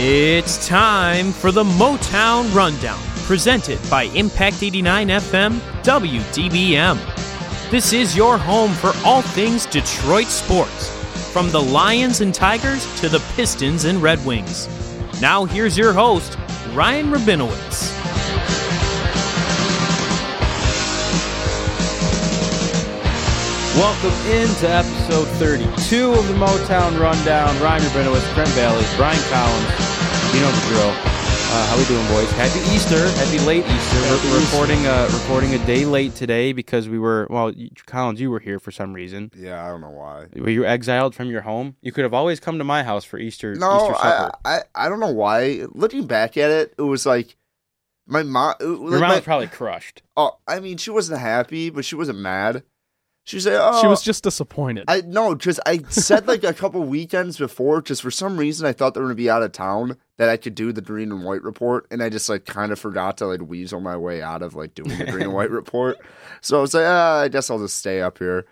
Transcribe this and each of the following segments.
It's time for the Motown Rundown, presented by Impact 89 FM WDBM. This is your home for all things Detroit sports, from the Lions and Tigers to the Pistons and Red Wings. Now, here's your host, Ryan Rabinowitz. Welcome into episode 32 of the Motown Rundown. Ryan Rabinowitz, Trent Balley, Ryan Collins. You know the drill. Uh, how we doing, boys? Happy Easter! Happy late Easter. Happy we're Easter. recording uh, recording a day late today because we were well. You, Collins, you were here for some reason. Yeah, I don't know why. Were you exiled from your home? You could have always come to my house for Easter. No, Easter I, supper. I I don't know why. Looking back at it, it was like my mom. Your mom my, was probably crushed. oh, I mean, she wasn't happy, but she wasn't mad. She was like, oh, She was just disappointed. I no, because I said like a couple weekends before, just for some reason I thought they were gonna be out of town that I could do the green and white report, and I just like kind of forgot to like weasel my way out of like doing the green and white report. So I was like, ah, I guess I'll just stay up here.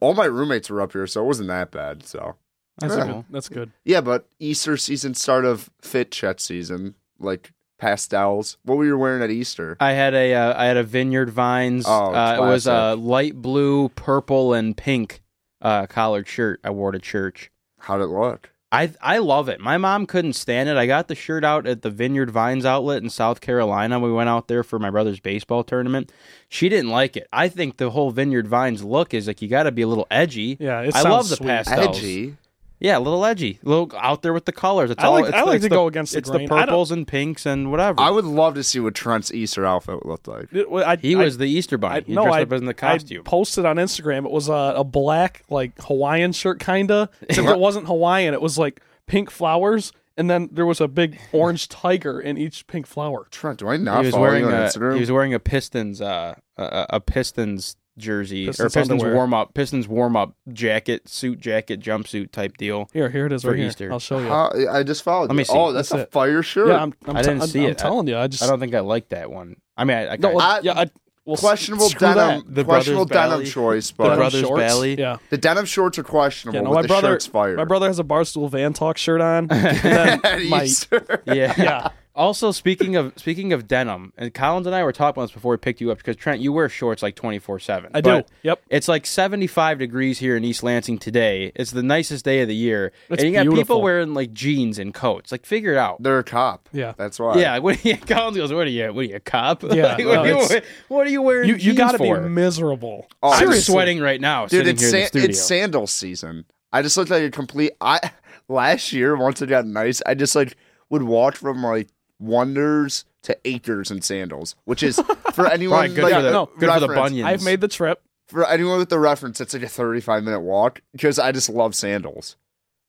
All my roommates were up here, so it wasn't that bad. So That's Yeah. cool. That's good. Yeah, but Easter season, start of fit chet season, like pastels. What were you wearing at Easter? I had a uh, I had a Vineyard Vines. Oh, uh, it was a light blue, purple, and pink uh, collared shirt. I wore to church. How'd it look? I I love it. My mom couldn't stand it. I got the shirt out at the Vineyard Vines outlet in South Carolina. We went out there for my brother's baseball tournament. She didn't like it. I think the whole Vineyard Vines look is like you got to be a little edgy. Yeah, it I sounds love the sweet. pastels. Edgy. Yeah, a little edgy, a little out there with the colors. It's I all. like- it's I the- like it's to the- go against the It's grain. the I don't- purples and pinks and whatever. I would love to see what Trent's Easter outfit looked like. It- well, I- he I- was the Easter bunny. I, he no, dressed I, up in the I posted on Instagram. It was a, a black like Hawaiian shirt, kinda. Except it wasn't Hawaiian. It was like pink flowers, and then there was a big orange tiger in each pink flower. Trent, do I not he was follow wearing you on a Instagram? he was wearing a Pistons uh a, a Pistons jersey Pistons or Pistons underwear. warm up Pistons warm up jacket suit jacket jumpsuit type deal. Here, here it is For right here. Easter. I'll show you. How- I just followed. Let me see. Oh, that's, That's a it. fire shirt. yeah, I'm, I'm, I t- didn't I'm- see I'm it. telling you, I just I don't think I like that one. I mean, I, I, No, I- yeah, I, well, questionable denim. that. The questionable denim Balley. choice, The but Denim Brothers shorts. Balley? Yeah. the denim shorts are questionable. Yeah, no, my the brother, shirt's fire. my brother has a Barstool Van Talk shirt on. and my, Easter. yeah. yeah, Also, speaking of speaking of denim, and Collins and I were talking about this before we picked you up because Trent, you wear shorts like twenty four seven. I do. Yep. It's like 75 degrees here in East Lansing today. It's the nicest day of the year. It's and you got people wearing like jeans and coats. Like, figure it out. They're a cop. Yeah. that's why. Yeah, what are you, Collins goes, what are you, what are you, a cop? Yeah, Like, no, what, are you, what are you wearing You you jeans got to be for? miserable. Oh, I'm seriously. sweating right now Dude, sitting it's, here in the it's sandal season. I just looked like a complete. I last year once it got nice, I just like would walk from like Wonders to Akers in sandals, which is for anyone Right, good like, for the, no, good for the bunions. I've made the trip. For anyone with the reference, it's like a thirty-five minute walk because I just love sandals.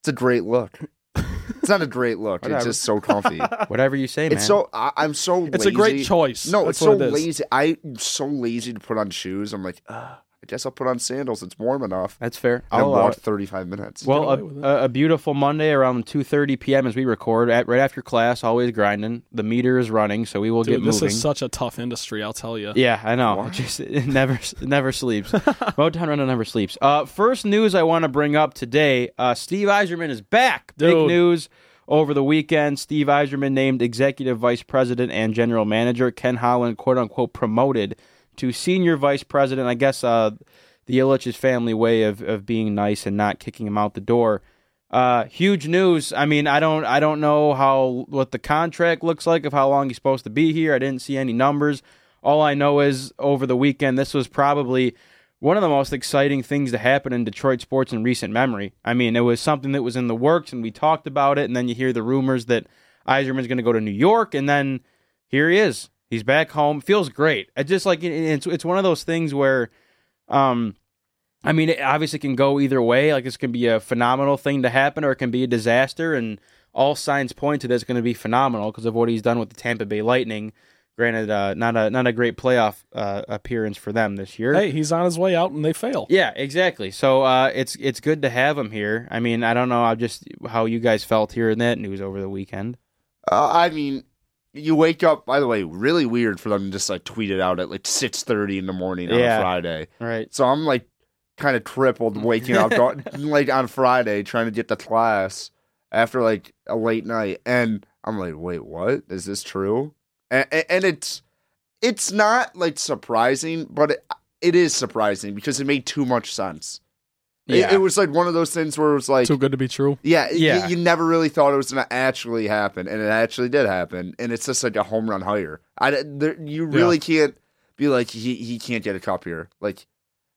It's a great look. It's not a great look. Whatever. it's just so comfy. Whatever you say, man. It's so I, I'm so. It's a great choice. No, That's it's so what it is. lazy. I'm so lazy to put on shoes. I'm like, "Ugh, I guess I'll put on sandals. It's warm enough. That's fair. I'll allow walk 35 minutes. Well, away with it. a, a, a beautiful Monday around 2:30 p.m. as we record, at, right after class, always grinding. The meter is running, so we will Dude, get this moving. This is such a tough industry. I'll tell you. Yeah, I know. Why? It just it never never sleeps. Motown Rundown never sleeps. Uh, first news I want to bring up today: uh, Steve Yzerman is back. Big news over the weekend. Steve Yzerman named executive vice president and general manager. Ken Holland, quote unquote, promoted to senior vice president. I guess uh, the Ilitch's family way of of being nice and not kicking him out the door. Uh, huge news. I mean, I don't, I don't know how what the contract looks like of how long he's supposed to be here. I didn't see any numbers. All I know is over the weekend, this was probably one of the most exciting things to happen in Detroit sports in recent memory. I mean, it was something that was in the works, and we talked about it, and then you hear the rumors that Yzerman's going to go to New York, and then here he is. He's back home. Feels great. It just like it's it's one of those things where, um, I mean, it obviously can go either way. Like this can be a phenomenal thing to happen, or it can be a disaster. And all signs point to this going to be phenomenal because of what he's done with the Tampa Bay Lightning. Granted, uh, not a not a great playoff uh, appearance for them this year. Hey, he's on his way out, and they fail. Yeah, exactly. So uh, it's it's good to have him here. I mean, I don't know, I just how you guys felt hearing that news over the weekend. Uh, I mean, you wake up. By the way, really weird for them to just like tweet it out at like six thirty in the morning on Yeah. a Friday. Right. So I'm like kind of crippled waking up going, like on Friday trying to get to class after like a late night, and I'm like, wait, what? Is this true? And, and it's it's not like surprising, but it, it is surprising because it made too much sense. It- Yeah. It, was like one of those things where it was like, Too good to be true. yeah, y- Yeah. You, never really thought it was going to actually happen, and it actually did happen, and it's just like a home run hire. I there, you really can't be like he he can't get a cup here. Like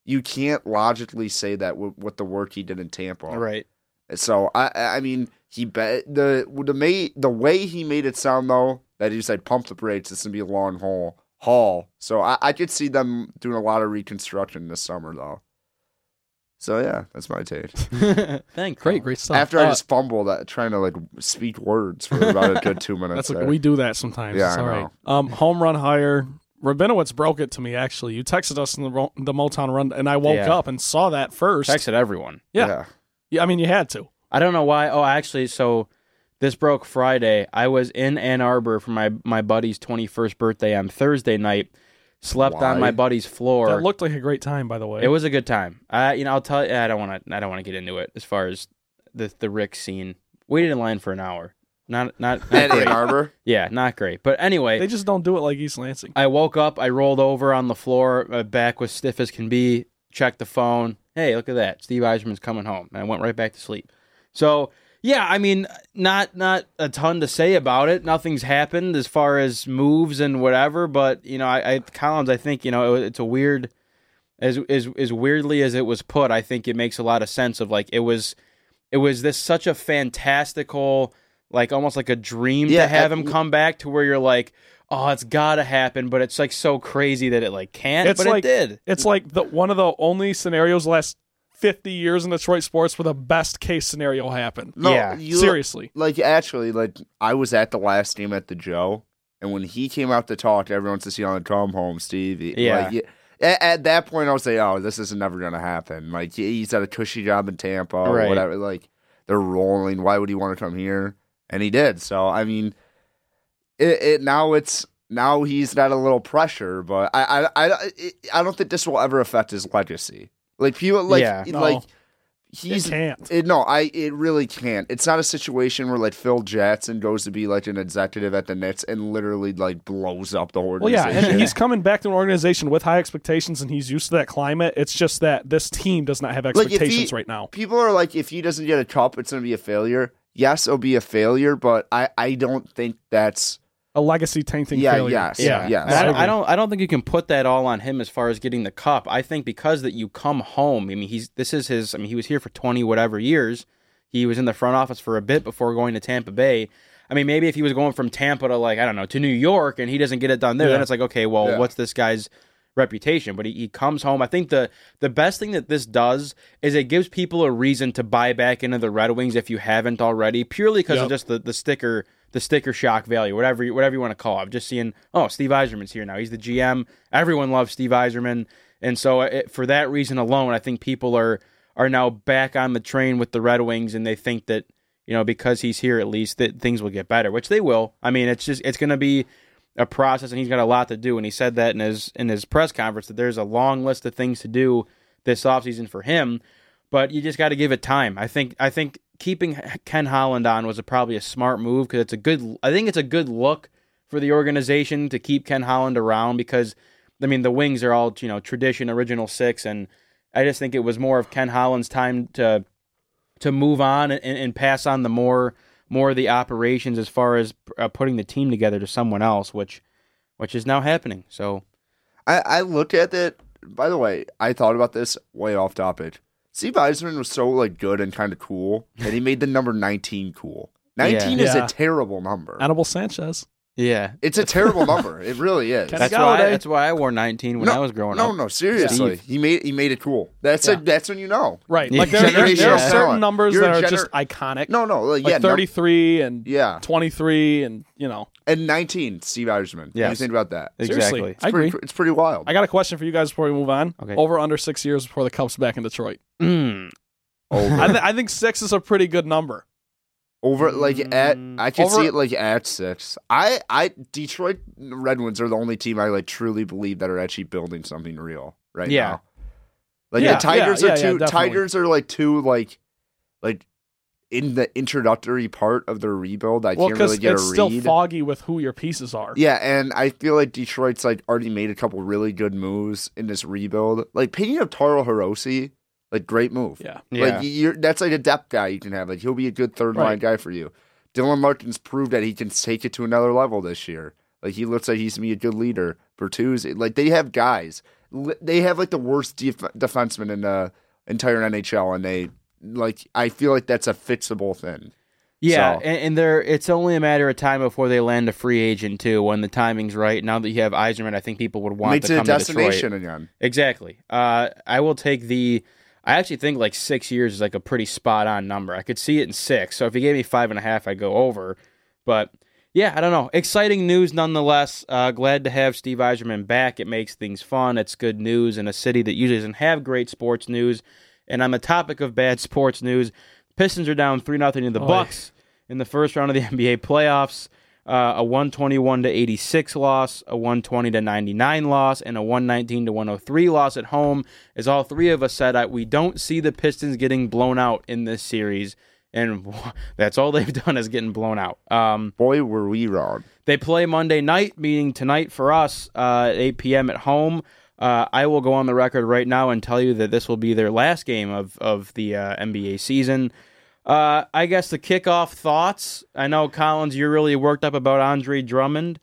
you can't logically say that with, with the work he did in Tampa. Right. So I I mean he bet the the may the way he made it sound though that he said pump the brakes. It's gonna be a long haul haul. So I, I could see them doing a lot of reconstruction this summer though. So yeah, that's my take. Thanks. Great, great stuff. After I Uh, just fumbled that trying to like speak words for about a good two minutes. That's okay. there. We do that sometimes. Yeah, it's I all right. Um, home run higher. Rabinowitz broke it to me. Actually, you texted us in the ro- the Motown run, and I woke Yeah. up and saw that first. Texted everyone. Yeah. Yeah, I mean, you had to. I don't know why. Oh, actually, so this broke Friday. I was in Ann Arbor for my my buddy's 21st birthday on Thursday night. Slept on my buddy's floor. That looked like a great time, by the way. It was a good time. I, you know, I'll tell you. I don't want to. I don't want to get into it as far as the the Rick scene. Waited in line for an hour. Not not, not And Ann great. Arbor. Yeah, not great. But anyway, They just don't do it like East Lansing. I woke up. I rolled over on the floor. My back was stiff as can be. Checked the phone. Hey, look at that. Steve Yzerman's coming home. And I went right back to sleep. So yeah, I mean, not not a ton to say about it. Nothing's happened as far as moves and whatever. But you know, I, I Collins. I think you know it, it's a weird, as as as weirdly as it was put. I think it makes a lot of sense. Of like it was, it was this such a fantastical, like almost like a dream Yeah, to have him come back to where you're like. Oh, it's gotta happen, but it's like so crazy that it like can't. It's but like- it did. It's like the one of the only scenarios last fifty years in Detroit sports where the best case scenario happened. No, Yeah. you, Seriously. Like actually, like I was at the last game at the Joe, and when he came out to talk, everyone to see on the drum home, Stevie. he- Yeah. Like, at, at that point, I was like, "Oh, this is never gonna happen." Like he- he's at a cushy job in Tampa or Right. whatever. Like they're rolling. Why would he want to come here? And he did. So I mean, it, it now it's now he's got a little pressure, but I I I, I don't think this will ever affect his legacy. Like people like Yeah. No. like It he's can't. it, no, I it really can't. It's not a situation where like Phil Jackson goes to be like an executive at the Nets and literally like blows up the Well, yeah, and he's coming back to an organization with high expectations, and he's used to that climate. It's just that this team does not have if he- expectations right now. People are like, if he doesn't get a cup, it's going to be a failure. Yes, it'll be a failure, but I I don't think that's A legacy tainting Yeah, failure. yes. Yeah, yes. I, I don't- I don't. I don't think you can put that all on him as far as getting the cup. I think because that you come home. I mean, he's this is his. I mean, he was here for twenty whatever years. He was in the front office for a bit before going to Tampa Bay. I mean, maybe if he was going from Tampa to like I don't know to New York and he doesn't get it done there, then it's like okay, well, Yeah. what's this guy's reputation? But he, he comes home. I think the the best thing that this does is it gives people a reason to buy back into the Red Wings if you haven't already, purely because of just the, the sticker the sticker shock value, whatever you, whatever you want to call it. I'm just seeing, oh, Steve Yzerman's here now. He's the GM. Everyone loves Steve Yzerman, and so uh, it, for that reason alone, I think people are are now back on the train with the Red Wings, and they think that you know because he's here at least that things will get better, which they will. I mean, it's just it's going to be a process, and he's got a lot to do, and he said that in his in his press conference that there's a long list of things to do this offseason for him, but you just got to give it time. I think I think keeping Ken Holland on was a, probably a smart move because it's a good. I think it's a good look for the organization to keep Ken Holland around because I mean the Wings are all you know tradition, original six, and I just think it was more of Ken Holland's time to to move on and, and pass on the more more of the operations as far as uh, putting the team together to someone else, which which is now happening. So I, I looked at it. By the way, I thought about this way off topic. Steve Yzerman was so like good and kind of cool and he made the number 19 cool. 19 is Yeah. a terrible number. Anibal Sanchez. Yeah, It's a terrible number. It really is. That's why Galladay. that's why I wore 19 when No, I was growing no, up. no, no, seriously. Steve. He made he made it cool. That's Yeah. a, that's when you know. Right. Like there, there, there are certain talent. numbers You're that are gener- just iconic. No, no, like, like yeah, num- 33 and yeah, 23 and, you know. and 19. Steve Yzerman. Yeah, you think about that? Exactly. Seriously. It's I agree. pretty, it's pretty wild. I got a question for you guys before we move on. Okay. Over under six years before the Cubs back in Detroit. Mm. Over, I, th- I think six is a pretty good number. Over like at Mm, I can over- see it like at six. I I Detroit Red Wings are the only team I like truly believe that are actually building something real right Yeah. now. Like Yeah, the Tigers yeah, are yeah, too yeah, definitely. Tigers are like too like like in the introductory part of their rebuild. I Well, can't really get it's a still read. foggy with who your pieces are. Yeah, and I feel like Detroit's like already made a couple really good moves in this rebuild. Like picking up Taro Hirose, like great move. Yeah. Yeah. Like you're that's like a depth guy you can have. Like he'll be a good third line Right. guy for you. Dylan Larkin's proved that he can take it to another level this year. Like he looks like he's gonna be a good leader. for Bertuzzi, like they have guys. They have like the worst def- defenseman in the entire NHL, and they like. I feel like that's a fixable thing. Yeah, So- and, and there it's only a matter of time before they land a free agent too, when the timing's right. Now that you have Yzerman, I think people would want Makes to it a come to destination Detroit. again. Exactly. Uh, I will take the. I actually think like six years is like a pretty spot on number. I could see it in six. So if you gave me five and a half, I'd go over. But yeah, I don't know. Exciting news nonetheless. Uh, glad to have Steve Yzerman back. It makes things fun. It's good news in a city that usually doesn't have great sports news. And on the topic of bad sports news, Pistons are down three nothing to the Bucks in the first round of the NBA playoffs. Uh, a 121 to 86 loss, a 120 to 99 loss, and a 119 to 103 loss at home. As all three of us said, I, we don't see the Pistons getting blown out in this series, and that's all they've done is getting blown out. Um, Boy, were we wrong. they play Monday night, meaning tonight for us, uh, at 8 p.m. at home. Uh, I will go on the record right now and tell you that this will be their last game of, of the uh, NBA season. Uh, I guess the kickoff thoughts. I know, Collins, you're really worked up about Andre Drummond.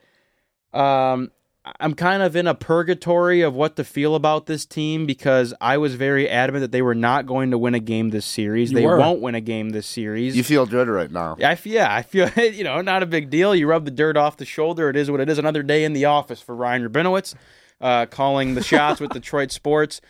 Um, I'm kind of in a purgatory of what to feel about this team because I was very adamant that they were not going to win a game this series. You they were. won't win a game this series. You feel good right now. I yeah, I feel, you know, not a big deal. You rub the dirt off the shoulder. It is what it is. Another day in the office for Ryan Rabinowitz, uh, calling the shots with Detroit sports.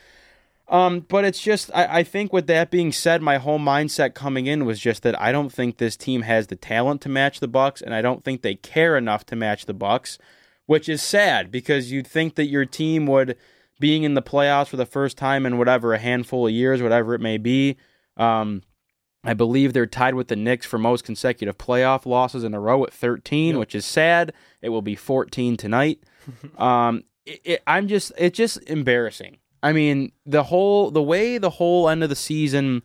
Um, but it's just, I, I think with that being said, my whole mindset coming in was just that I don't think this team has the talent to match the Bucks, and I don't think they care enough to match the Bucks, which is sad because you'd think that your team would, being in the playoffs for the first time in whatever a handful of years, whatever it may be, um, I believe they're tied with the Knicks for most consecutive playoff losses in a row at 13, Yep. which is sad. It will be 14 tonight. um, it, it, I'm just, it's just embarrassing. I mean, the whole, the way the whole end of the season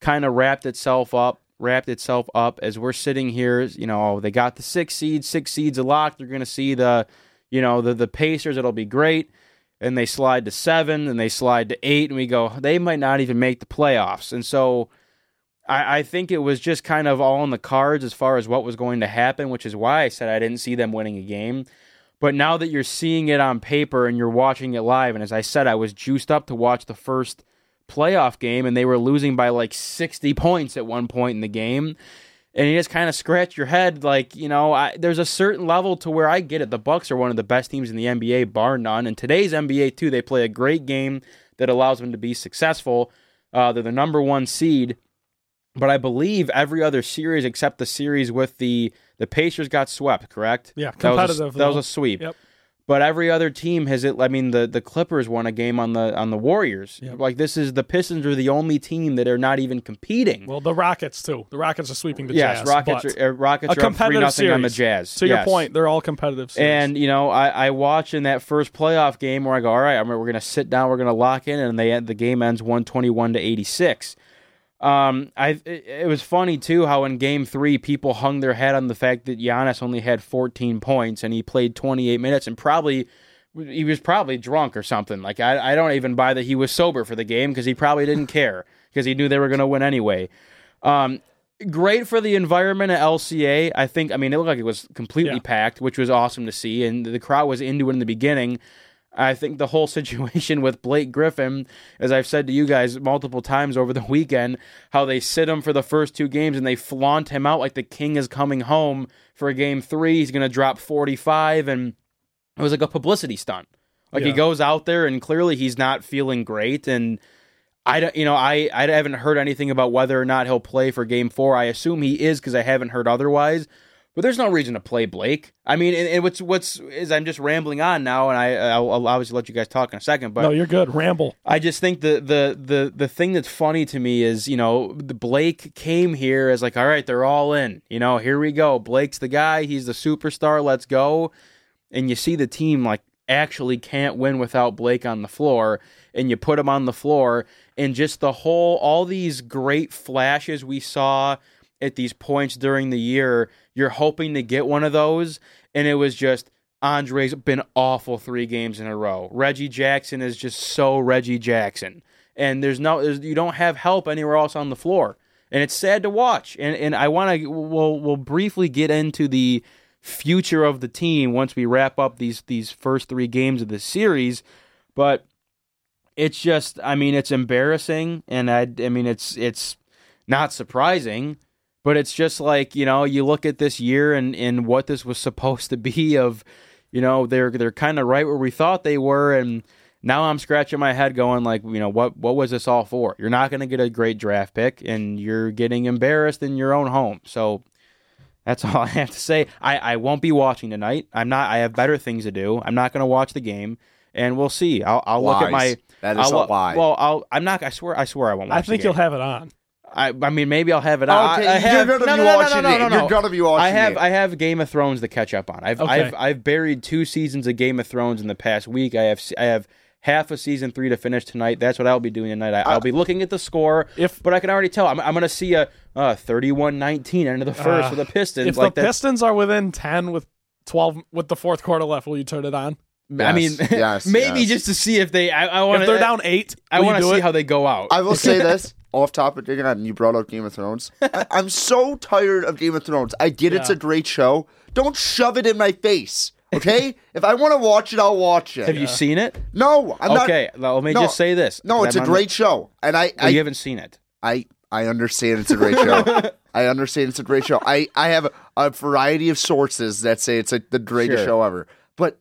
kind of wrapped itself up, wrapped itself up as we're sitting here. You know, they got the six seeds, six seeds a lock. They're going to see the, you know, the the Pacers. It'll be great. And they slide to seven, and they slide to eight, and we go. They might not even make the playoffs. And so, I, I think it was just kind of all in the cards as far as what was going to happen, which is why I said I didn't see them winning a game. But now that you're seeing it on paper and you're watching it live, and as I said, I was juiced up to watch the first playoff game, and they were losing by like 60 points at one point in the game. And you just kind of scratch your head, like you know, I, there's a certain level to where I get it. The Bucks are one of the best teams in the NBA, bar none. And today's NBA too, they play a great game that allows them to be successful. Uh, they're the number one seed, but I believe every other series except the series with the the Pacers got swept. Correct? Yeah, That was a- competitive. That was, a sweep. Yep. But every other team has it. I mean, the the Clippers won a game on the on the Warriors. Yep. Like this is the Pistons are the only team that are not even competing. Well, the Rockets too. The Rockets are sweeping the yes, Jazz. Rockets are, uh, Rockets a are three nothing on the. Jazz. To your point, they're all competitive. Series. And you know, I, I watch in that first playoff game where I go, all right, I mean, we're gonna sit down, we're gonna lock in, and they end, the game ends one twenty one to eighty six. Um, I it, was funny too how in game three people hung their head on the fact that Giannis only had fourteen points and he played twenty eight minutes and probably he was probably drunk or something. Like I I don't even buy that he was sober for the game because he probably didn't care because he knew they were gonna win anyway. Um, great for the environment at LCA. I think. I mean, it looked like it was completely Yeah. packed, which was awesome to see, and the crowd was into it in the beginning. I think the whole situation with Blake Griffin, as I've said to you guys multiple times over the weekend, how they sit him for the first two games and they flaunt him out like the king is coming home for a game three. He's going to drop 45, and it was like a publicity stunt. Like he goes out there and clearly he's not feeling great, and I don't, you know, I I haven't heard anything about whether or not he'll play for Game Four. I assume he is because I haven't heard otherwise. But there's no reason to play Blake. I mean, and, and what's what's is I'm just rambling on now, and I I'll, I'll obviously let you guys talk in a second. But no, you're good. Ramble. I just think the the the the thing that's funny to me is you know the Blake came here as like all right they're all in you know here we go Blake's the guy he's the superstar let's go and you see the team like actually can't win without Blake on the floor and you put him on the floor and just the whole all these great flashes we saw at these points during the year, you're hoping to get one of those, and it was just Andre's been awful three games in a row. Reggie Jackson is just so Reggie Jackson, and there's no there's, you don't have help anywhere else on the floor, and it's sad to watch. And and I want to we'll we'll briefly get into the future of the team once we wrap up these these first three games of the series, but it's just I mean it's embarrassing, and I I mean it's it's not surprising. But it's just like you know, you look at this year and, and what this was supposed to be. Of you know, they're they're kind of right where we thought they were, and now I'm scratching my head, going like, you know, what what was this all for? You're not going to get a great draft pick, and you're getting embarrassed in your own home. So that's all I have to say. I, I won't be watching tonight. I'm not. I have better things to do. I'm not going to watch the game, and we'll see. I'll, I'll look at my. That is I'll, a lie. Well, I'll. I'm not. I swear. I swear. I won't. Watch I think the you'll have it on. I, I mean, maybe I'll have it. on. Okay, I, I you're have, gonna no, be no, no, watching no, no, it. no, no. You're gonna be watching I have. it. I have Game of Thrones to catch up on. I've. Okay. I've. I've buried two seasons of Game of Thrones in the past week. I have. I have half of season three to finish tonight. That's what I'll be doing tonight. I, I'll be looking at the score. If- but I can already tell. I'm. I'm going to see a uh, 31-19 end of the first Uh, for the Pistons. If like the that's- Pistons are within ten with twelve with the fourth quarter left, will you turn it on? I mean, Yes, yes, maybe yes. just to see if they. I, I want If they're down eight, I will you want to do see it? how they go out. I will say this off topic again. You brought up Game of Thrones. I, I'm so tired of Game of Thrones. I get it's Yeah. a great show. Don't shove it in my face. Okay, if I want to watch it, I'll watch it. have you seen it? No, I'm not. okay, well, let me no, just say this. No, it's a I'm on- great show, and I, Well, I, you haven't seen it. I, I understand it's a great show. I understand it's a great show. I, I have a, a variety of sources that say it's like the greatest Sure. show ever. But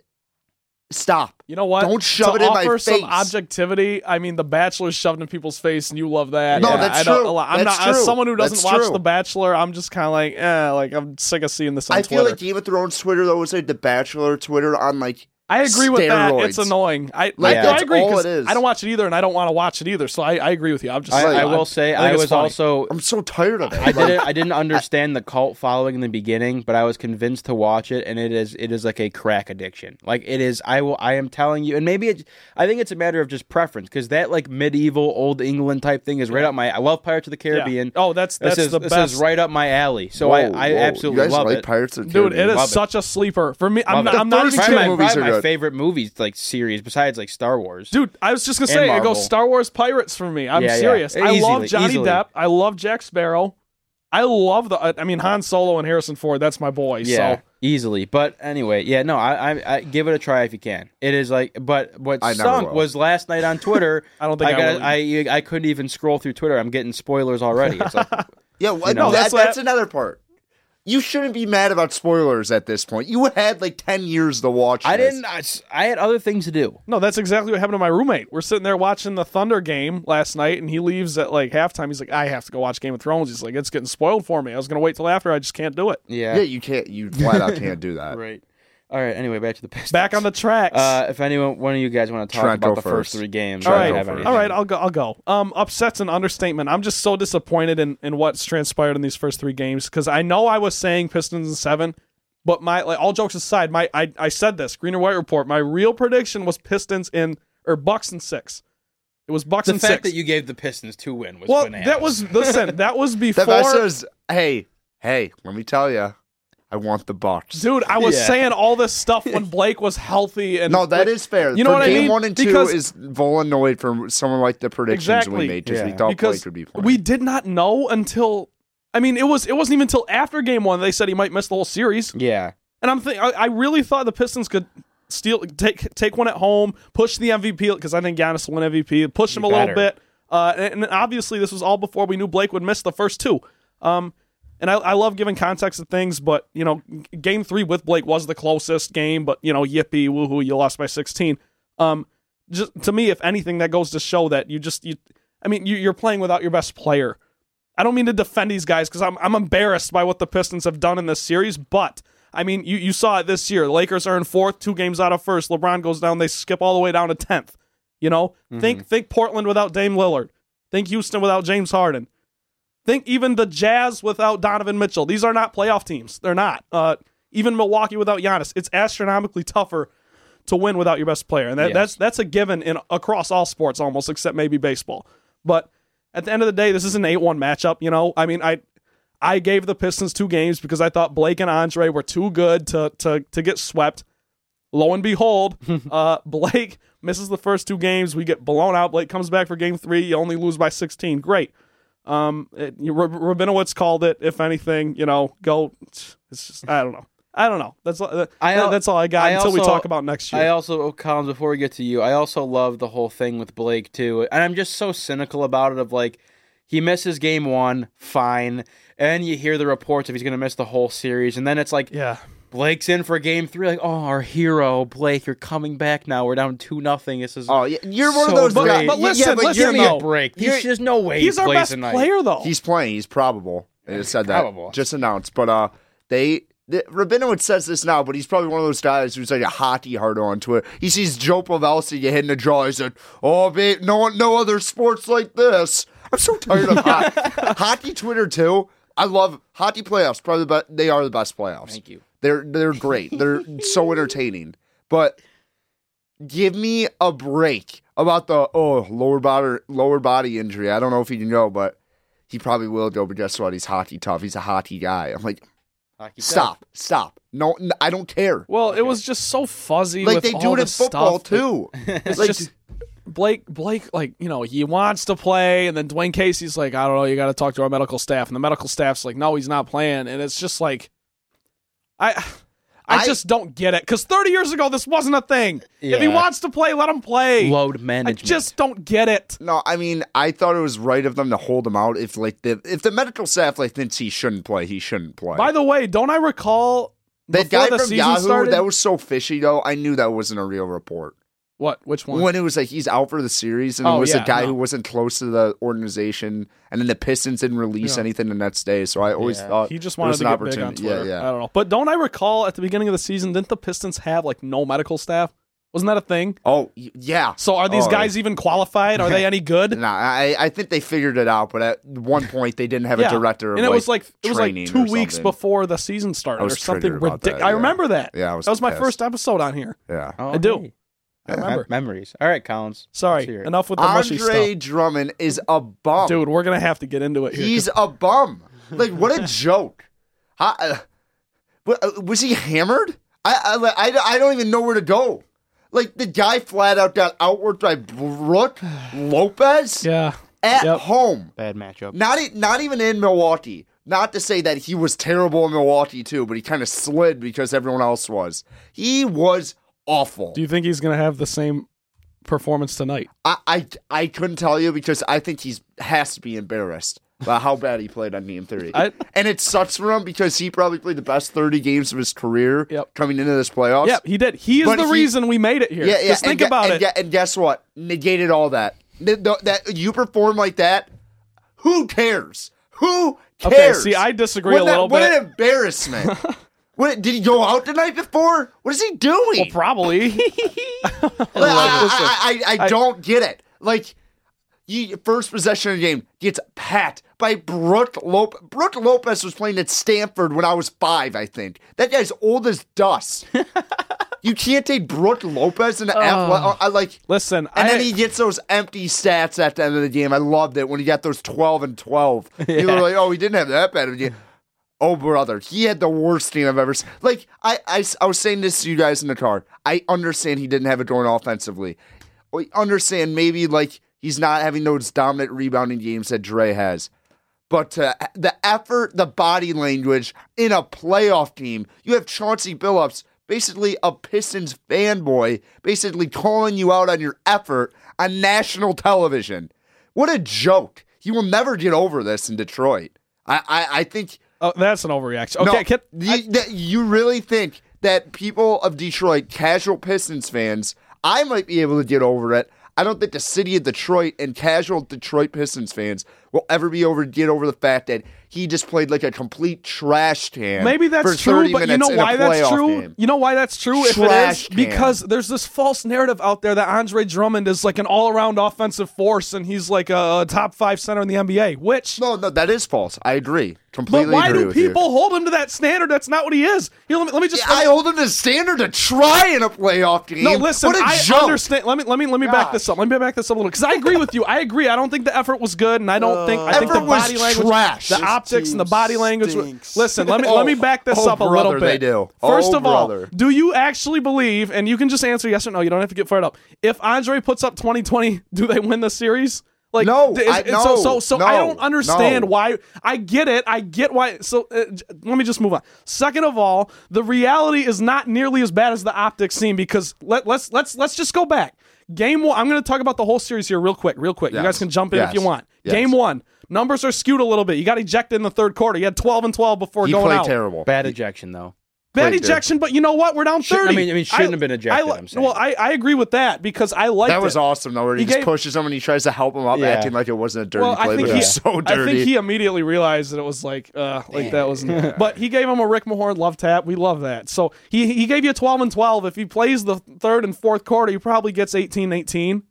stop. You know what? Don't shove to it in my offer some face. objectivity. I mean, The Bachelor's shoved in people's face, and you love that. No, And that's I don't, true. I'm That's not as someone who doesn't That's watch true. The Bachelor. I'm just kind of like, eh, like I'm sick of seeing this on I Twitter. feel like Game of Thrones Twitter though is like the Bachelor Twitter on like I agree with that. It's annoying. I Like, like. I that's agree all 'cause it is. I don't watch it either, and I don't want to watch it either. So I, I agree with you. I'm just. I, Right. I I'm- will say I I, was funny. also I'm so tired of it. I Like, didn't I didn't understand the cult following in the beginning, but I was convinced to watch it, and it is it is like a crack addiction. Like it is. I will. I am telling you, and maybe it. I think it's a matter of just preference because that like medieval old England type thing is right up my. I love Pirates of the Yeah. Caribbean. Oh, that's This that's is the this best. is right up my alley. So Whoa, I, I whoa. absolutely you guys love like it. Pirates of the Dude, it Caribbean? is Love it. such a sleeper for me. I'm Love not, it. I'm not first even two kidding. movies probably are my good. favorite movies like series besides like Star Wars. Dude, I was just gonna And say it goes Star Wars Pirates for me. I'm Yeah, yeah. serious. I love Johnny easily. Depp. I love Jack Sparrow. I love the. I mean Han Solo and Harrison Ford. That's my boy. Yeah, So easily. But anyway, yeah, no, I, I, I give it a try if you can. It is like, but what I never stunk will. was last night on Twitter. I don't think I got, will I, I couldn't even scroll through Twitter. I'm getting spoilers already. It's like, Yeah, well, You know? no, That's that, what- that's another part. You shouldn't be mad about spoilers at this point. You had like ten years to watch. I this. didn't. I had other things to do. no, that's exactly what happened to my roommate. We're sitting there watching the Thunder game last night, and he leaves at like halftime. He's like, "I have to go watch Game of Thrones." He's like, "It's getting spoiled for me. I was gonna wait till after. I just can't do it." Yeah. Yeah, you can't. You flat out can't do that. Right. All right. Anyway, back to the Pistons. Back on the tracks. Uh, if anyone, one of you guys want to talk Trent, about the first first. three games, all I Trent, right, don't go have first. anything. all right, I'll go. I'll go. Um, upset's an understatement. I'm just so disappointed in, in what's transpired in these first three games because I know I was saying Pistons in seven, but my like all jokes aside, my I, I said this Green and White report. My real prediction was Pistons in or Bucks in six. It was Bucks The in fact six. that you gave the Pistons two win was well, bananas. that was listen. That was before. That best says, "Hey, hey, let me tell you, I want the Bucks." Dude, I was Yeah. saying all this stuff when Blake was healthy and No, that like, is fair. You know For what I game mean? one and two Because- is Volanoid for someone like the predictions Exactly. we made because we thought because Blake would be playing. we did not know until I mean it was it wasn't even until after game one they said he might miss the whole series. yeah. And I'm think I, I really thought the Pistons could steal take take one at home, push the MVP because I think Giannis will win MVP, push him a little bit. Uh, and, and obviously this was all before we knew Blake would miss the first two. Um, and I, I love giving context to things, but you know, game three with Blake was the closest game, but you know, yippee, woohoo, you lost by 16. Um, just to me, if anything, that goes to show that you just you. I mean, you, you're playing without your best player. I don't mean to defend these guys because I'm I'm embarrassed by what the Pistons have done in this series, but I mean you, you saw it this year. The Lakers are in fourth, two games out of first. LeBron goes down, they skip all the way down to tenth. You know, think think Portland without Dame Lillard. Think Houston without James Harden. Think even the Jazz without Donovan Mitchell. These are not playoff teams. They're not. Uh, even Milwaukee without Giannis. It's astronomically tougher to win without your best player, and that, Yes. that's that's a given in across all sports almost, except maybe baseball. But at the end of the day, this is an eight-one matchup. You know, I mean, I I gave the Pistons two games because I thought Blake and Andre were too good to to to get swept. Lo and behold, uh, Blake misses the first two games. We get blown out. Blake comes back for game three. You only lose by 16. Great. Um, it, Rabinowitz called it. If anything, you know, go. It's just I don't know. I don't know. That's all, I that's all I got I until we talk about next year. I also, oh, Collins, before we get to you, I also love the whole thing with Blake too, and I'm just so cynical about it. Of like, he misses game one, fine, and you hear the reports if he's going to miss the whole series, and then it's like yeah. Blake's in for game three, like, oh, our hero, Blake, you're coming back now. We're down two nothing. This is Oh, yeah, you're one so of those great. guys. But yeah, listen, but listen, Give me a break. There's just no way He's he our best tonight. player, though. He's playing. He's probable. It just said that. Probable. Just announced. But uh, they. The, Rabinowitz says this now, but he's probably one of those guys who's like a hockey hard on Twitter. He sees Joe Pavelski get hit in the jaw. He said, "Oh, babe, no no other sports like this." I'm so tired of hockey. hockey Twitter too. I love hockey playoffs. Probably, the be- they are the best playoffs. Thank you. They're they're great. They're so entertaining. But give me a break about the oh lower body lower body injury. I don't know if you can go, but he probably will go. But guess what? He's hockey tough. He's a hockey guy. I'm like, Hockey stop, stop. No, I don't care. Well, it was just so fuzzy. Like with they all do it in football stuff. too. It's Like, just Blake. Blake, like you know, he wants to play, and then Dwane Casey's like, I don't know, you got to talk to our medical staff, and the medical staff's like, no, he's not playing, and it's just like, I. I, I- just don't get it because 30 years ago this wasn't a thing. If he wants to play, let him play. Load management. I just don't get it. no, I mean, I thought it was right of them to hold him out. If like the if the medical staff like thinks he shouldn't play, he shouldn't play. By the way, don't I recall that guy the from Yahoo started? that was so fishy though. I knew that wasn't a real report. What? Which one? when it was like he's out for the series and Oh, it was yeah, a guy no. who wasn't close to the organization and then the Pistons didn't release Yeah. anything the next day so I always Yeah. thought He just wanted was to an get big on opportunity. Twitter. yeah I don't know. But don't I recall at the beginning of the season, didn't the Pistons have like no medical staff? Wasn't that a thing? oh yeah So are these Oh, guys even qualified? Are they any good? Nah, I I think they figured it out, but at one point they didn't have Yeah. a director. Of and it was like it was like two weeks something. before the season started I was or something ridiculous. that, I remember that. Yeah, I was that was my pissed. first episode on here. Yeah, Oh, I do. Oh, hey. I remember. memories. All right, Collins. Sorry, Let's hear it. enough with the mushy Andre stuff, Drummond is a bum, dude. We're gonna have to get into it here. 'cause- He's a bum. Like what a joke. How, uh, uh, was he hammered? I, I I I don't even know where to go. Like the guy flat out got outworked by Brook Lopez yeah, at Yep. home. Bad matchup. Not not even in Milwaukee. Not to say that he was terrible in Milwaukee too, but he kind of slid because everyone else was. He was awful. do you think he's gonna have the same performance tonight? I, I I couldn't tell you because I think he's has to be embarrassed by how bad he played on Game Three, I- and it sucks for him because he probably played the best thirty games of his career Yep. coming into this playoffs. Yeah, he did. He is But the he- reason we made it here. yeah, yeah. Just think about and it. and guess what? Negated all that. Th- th- That you perform like that. Who cares? Who Okay, cares? see, I disagree What a that- little What an embarrassment! what did he go out the night before? What is he doing? well, probably. Like, I, I, I, I don't get it. Like, you, first possession of the game gets pat by Brook Lopez. Brook Lopez was playing at Stanford when I was five, I think. That guy's old as dust. you can't take Brook Lopez and oh. I, I like. Listen, And I, then he gets those empty stats at the end of the game. I loved it when he got those 12 and 12. You were like, oh, he didn't have that bad of a game. Oh, brother, he had the worst team I've ever seen. Like, I, I, I was saying this to you guys in the car. I understand he didn't have it going offensively. I understand maybe, like, he's not having those dominant rebounding games that Dre has. But uh, the effort, the body language in a playoff game, you have Chauncey Billups, basically a Pistons fanboy, basically calling you out on your effort on national television. What a joke. He will never get over this in Detroit. I, I, I think. Oh, that's an overreaction. Okay, no, can, you, that you really think that people of Detroit, casual Pistons fans, I might be able to get over it. I don't think the city of Detroit and casual Detroit Pistons fans will ever be over get over the fact that he just played like a complete trash can. Maybe that's 30 true, but you know why that's true? game. You know why that's true if it Trash is? can. Because there's this false narrative out there that Andre Drummond is like an all-around offensive force and he's like a, a top 5 center in the NBA, which No, no, that is false. I agree. But why agree do with you. people hold him to that standard? That's not what he is. Here, let me, let me just I hold him to the standard to try in a playoff game. No, listen. what a I joke. understand. Let me let me let me back this up. Let me back this up a little because I agree with you. I agree. I don't think the effort was good, and I don't don't think. I think the Everett was body language, trash. the This optics, and the body language. were- stinks. Listen, let me Oh, let me oh, back this oh, up a brother, little bit. they do. First Oh, of all, do you actually believe? And you can just answer yes or no. You don't have to get fired up. If Andre puts up 2020, do they win the series? Like No, is- I- so so no, I don't understand no. why. I get it. I get why. So uh, let me just move on. Second of all, the reality is not nearly as bad as the optics seem because let, let's let's let's just go back. Game one. I'm going to talk about the whole series here real quick, real quick. You guys can jump in if you want. Yes. Game one. Numbers are skewed a little bit. You got ejected in the third quarter. You had 12 and 12 before He going played out. terrible. Bad ejection though. Bad Played good. ejection, but you know what? We're down Shouldn't- 30. I mean- I mean, shouldn't have been ejected, I, I'm saying. Well, I, I agree with that because I like That was it. awesome though, where he, He just gave- pushes him and he tries to help him up, Yeah. acting like it wasn't a dirty Well, I play, think but he, it was so I think he immediately realized that it was like, uh, like that was. But he gave him a Rick Mahorn love tap. We love that. So he he gave you a 12 and 12. If he plays the third and fourth quarter, he probably gets 18 18.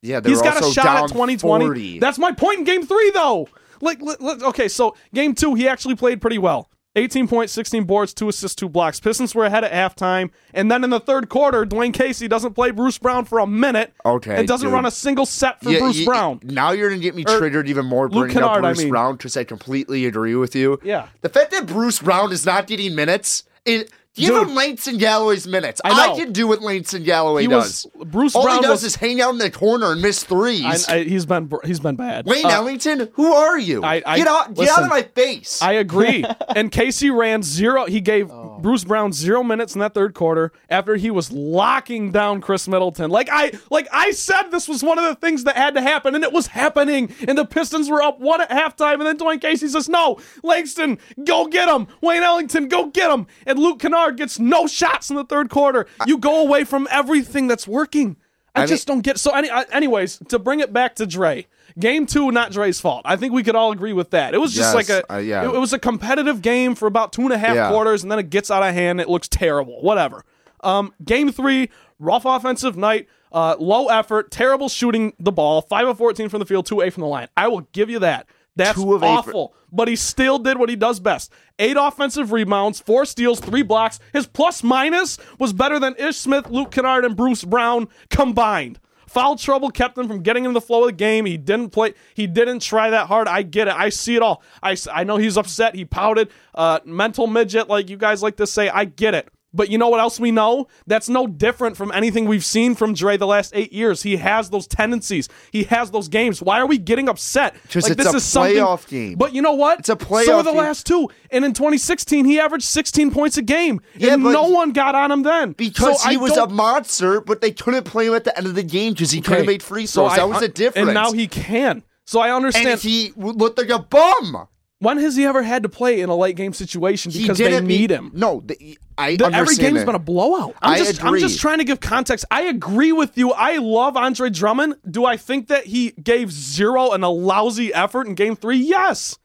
yeah, he's were got a shot at 2020. 40. That's my point in game three, though. Like, li- li- okay, so game two, he actually played pretty well. 18 points, 16 boards, two assists, two blocks. Pistons were ahead at halftime. And then in the third quarter, Dwane Casey doesn't play Bruce Brown for a minute. Okay, And doesn't dude. run a single set for Yeah, Bruce Brown. Now you're gonna get me Or triggered even more Luke bringing up Kennard, I Bruce mean. Brown because I completely agree with you. Yeah. the fact that Bruce Brown is not getting minutes, it give Dude. him Langston Galloway's minutes. I know. can do what Langston Galloway He does. was Bruce All Brown he does was, is hang out in the corner and miss threes. I, I, he's been he's been bad. Wayne Uh, Ellington, who are you? I- I- get out! Get out of my face! I agree. and Casey ran zero. He gave Oh. Bruce Brown zero minutes in that third quarter after he was locking down Khris Middleton. Like I, like I said, this was one of the things that had to happen, and it was happening. And the Pistons were up one at halftime, and then Dwane Casey says, "No, Langston, go get him. Wayne Ellington, go get him." And Luke Kennard gets no shots in the third quarter. You go away from everything that's working. I, I just don't get. So, any, anyways, to bring it back to Dre, game two, not Dre's fault. I think we could all agree with that. It was just Yes, like a, uh, yeah. it, it was a competitive game for about two and a half Yeah. quarters, and then it gets out of hand. It looks terrible. Whatever. Um, game three, rough offensive night, uh, low effort, terrible shooting the ball, five of fourteen from the field, two A from the line. I will give you that. That's Two of eight for- awful. but he still did what he does best. Eight offensive rebounds, four steals, three blocks. His plus minus was better than Ish Smith, Luke Kennard, and Bruce Brown combined. Foul trouble kept him from getting in the flow of the game. He didn't play. He didn't try that hard. I get it. I see it all. I, I know he's upset. He pouted. Uh, mental midget, like you guys like to say. I get it. But you know what else we know? That's no different from anything we've seen from Dre the last eight years. He has those tendencies. He has those games. Why are we getting upset? 'Cause like, it's this a is something- playoff game. But you know what? It's a So playoff are the game. last two. And in 2016, he averaged 16 points a game. Yeah, and no one got on him then. because So he I was a monster, but they couldn't play him at the end of the game because he couldn't Okay. have made free So throws. I- that was the difference. And now he can. So I understand. and he looked like a bum. When has he ever had to play in a late game situation because they need him? No, the, I The- every game's that. been a blowout. I'm I just I'm just trying to give context. I agree with you. I love Andre Drummond. Do I think that he gave zero and a lousy effort in game 3? Yes.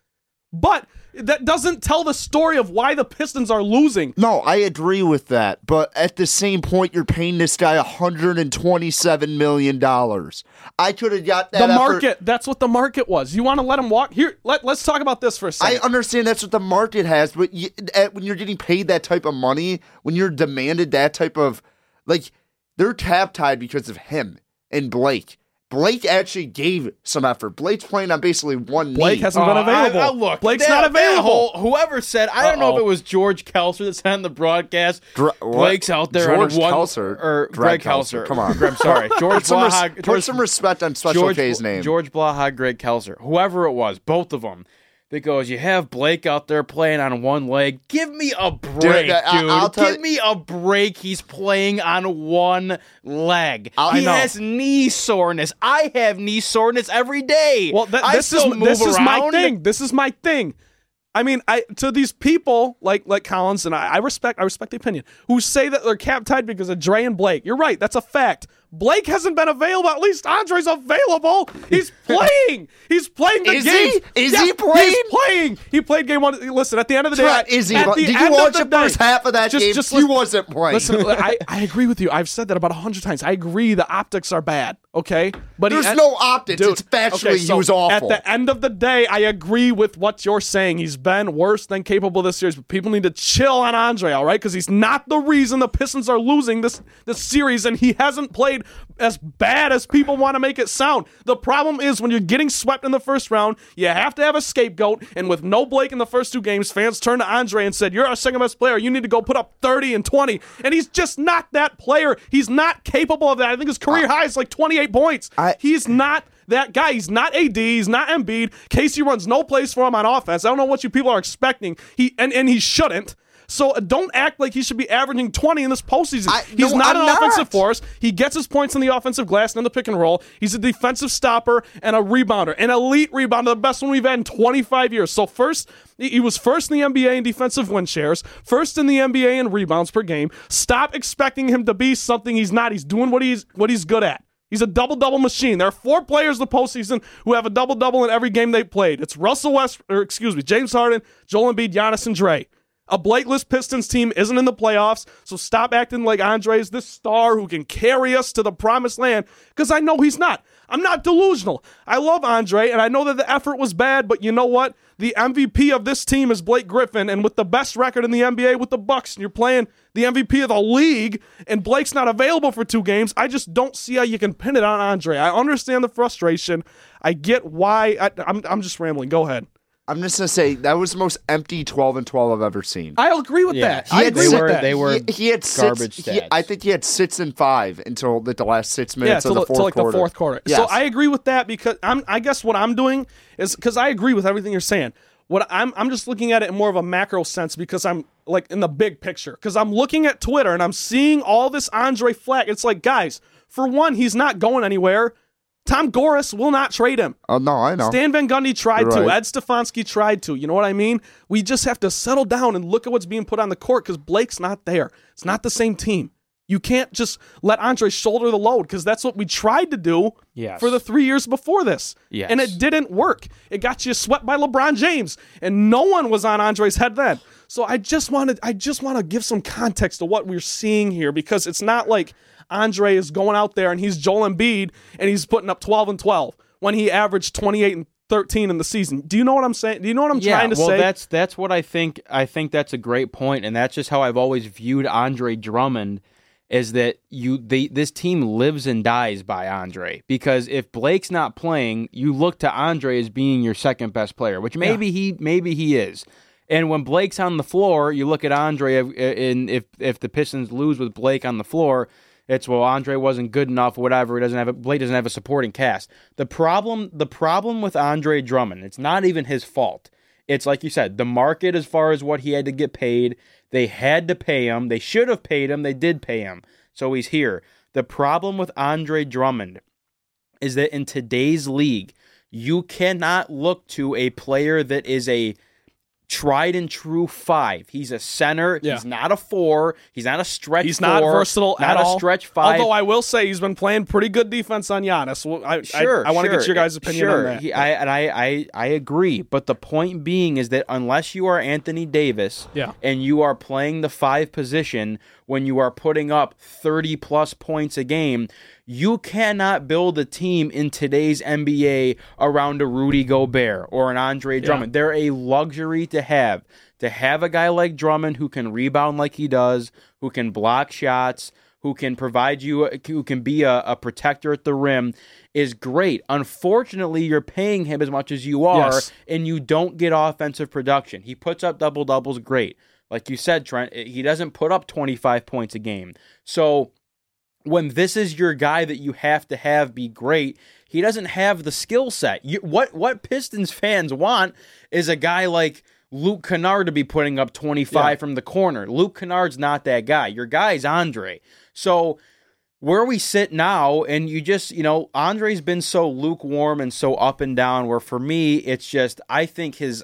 But that doesn't tell the story of why the Pistons are losing. No, I agree with that. But at the same point, you're paying this guy $127 million. I could have got that. The effort- market, that's what the market was. You want to let him walk? Here, let, let's talk about this for a second. I understand that's what the market has, but you, at, when you're getting paid that type of money, when you're demanded that type of, like, they're tap tied because of him and Blake. Blake actually gave some effort. Blake's playing on basically one Blake knee. hasn't been Oh, I- available. I- look, Blake's that- not available. whole- whoever said, I don't know Uh-oh. if it was George Kelser that said on the broadcast. Dr- what? Blake's out there George on one Kelser. or Greg Greg Kelser. Kelser. Come on. I'm sorry, George Put some, res- Blaha. put some respect on Special George, K's name. George Blaha, Greg Kelser, whoever it was, both of them. That goes, you have Blake out there playing on one leg. Give me a break, dude. I- I'll tell Give me a break. He's playing on one leg. I'll- he has knee soreness. I have knee soreness every day. Well, th- this is this is my thing. This is my thing. I mean, I to these people like like Collins and I, I respect I respect the opinion who say that they're cap tied because of Dre and Blake. You're right. That's a fact. Blake hasn't been available. At least Andre's available. He's playing. He's playing the game. Is he? Is Yes, he playing? He's playing. He played game one. Listen, at the end of the day, Trent, is he? at the Did you watch the the first day- half of that just, game? Just he listen- wasn't playing. Listen, I, I agree with you. I've said that about a hundred times. I agree the optics are bad. Okay, but he- There's no optics. Dude, it's factually okay, he was awful. At the end of the day, I agree with what you're saying. He's been worse than capable this series, but people need to chill on Andre, all right? Because he's not the reason the Pistons are losing this this series, and he hasn't played as bad as people want to make it sound. The problem is when you're getting swept in the first round, you have to have a scapegoat. And with no Blake in the first two games, fans turned to Andre and said, You're our second best player. You need to go put up 30 and 20. And he's just not that player. He's not capable of that. I think his career high is like 28 points. I- he's not that guy. He's not AD. He's not Embiid. Casey runs no place for him on offense. I don't know what you people are expecting. He and, and he shouldn't. So uh, don't act like he should be averaging 20 in this postseason. I- He's no, not I'm an not. offensive force. He gets his points in the offensive glass and in the pick and roll. He's a defensive stopper and a rebounder, an elite rebounder, the best one we've had in 25 years. So first, he he was first in the NBA in defensive win shares, first in the NBA in rebounds per game. Stop expecting him to be something he's not. He's doing what he's what he's good at. He's a double double machine. There are four players in the postseason who have a double double in every game they played. It's Russell West, or excuse me, James Harden, Joel Embiid, Giannis, and Dre. A Blakeless Pistons team isn't in the playoffs, so stop acting like Andre is this star who can carry us to the promised land, because I know he's not. I'm not delusional. I love Andre, and I know that the effort was bad, but you know what? The MVP of this team is Blake Griffin, and with the best record in the NBA with the Bucks, and you're playing the MVP of the league, and Blake's not available for two games, I just don't see how you can pin it on Andre. I understand the frustration. I get why. I, I'm, I'm just rambling. Go ahead. I'm just gonna say that was the most empty 12 and 12 I've ever seen. I agree with Yeah, that. he I had agree they with were- that. they were he, he had six, garbage he- stats. I think he had six and five until the, the last six yeah, minutes till, of the fourth till like quarter. the fourth quarter. Yes. So I agree with that because I'm. I guess what I'm doing is because I agree with everything you're saying. What I'm, I'm just looking at it in more of a macro sense because I'm like in the big picture. Because I'm looking at Twitter and I'm seeing all this Andre flag. It's like, guys, for one, he's not going anywhere. Tom Gores will not trade him. Oh no, I know. Stan Van Gundy tried You're to. Ed Stefanski tried to. You know what I mean? We just have to settle down and look at what's being put on the court because Blake's not there. It's not the same team. You can't just let Andre shoulder the load because that's what we tried to do Yes. for the three years before this. Yes. And it didn't work. It got you swept by LeBron James, and no one was on Andre's head then. So I just wanted I just want to give some context to what we're seeing here because it's not like Andre is going out there and he's Joel Embiid and he's putting up 12 and 12 when he averaged 28 and 13 in the season. Do you know what I'm saying? Do you know what I'm yeah, trying to well, say? Well, that's that's what I think. I think that's a great point, and that's just how I've always viewed Andre Drummond. Is that you? They, this team lives and dies by Andre because if Blake's not playing, you look to Andre as being your second best player, which maybe he maybe he is. And when Blake's on the floor, you look at Andre, and if if the Pistons lose with Blake on the floor, it's well Andre wasn't good enough, whatever. He doesn't have a, Blake doesn't have a supporting cast. The problem the problem with Andre Drummond, it's not even his fault. It's like you said, the market as far as what he had to get paid. They had to pay him. They should have paid him. They did pay him. So he's here. The problem with Andre Drummond is that in today's league, you cannot look to a player that is a tried and true five. He's a center. Yeah. He's not a four. He's not a stretch. He's not versatile Not at a all. stretch five. Although I will say he's been playing pretty good defense on Giannis. Well, I, Sure, I, I want to sure. get your guys' opinion sure. on that. He, I, and I, I, I agree. But the point being is that unless you are Anthony Davis, Yeah. and you are playing the five position when you are putting up thirty plus points a game, you cannot build a team in today's NBA around a Rudy Gobert or an Andre Drummond. They're a luxury to have. To have a guy like Drummond who can rebound like he does, who can block shots, who can provide you, who can be a, a protector at the rim, is great. Unfortunately, you're paying him as much as you are, Yes. and you don't get offensive production. He puts up double doubles, great. Like you said, Trent, eh, he doesn't put up 25 points a game. So when this is your guy that you have to have be great, he doesn't have the skill set. You, what what Pistons fans want is a guy like Luke Kennard to be putting up 25 Yeah. from the corner. Luke Kennard's not that guy. Your guy's Andre. So where we sit now, and you just, you know, Andre's been so lukewarm and so up and down. Where for me, it's just, I think his,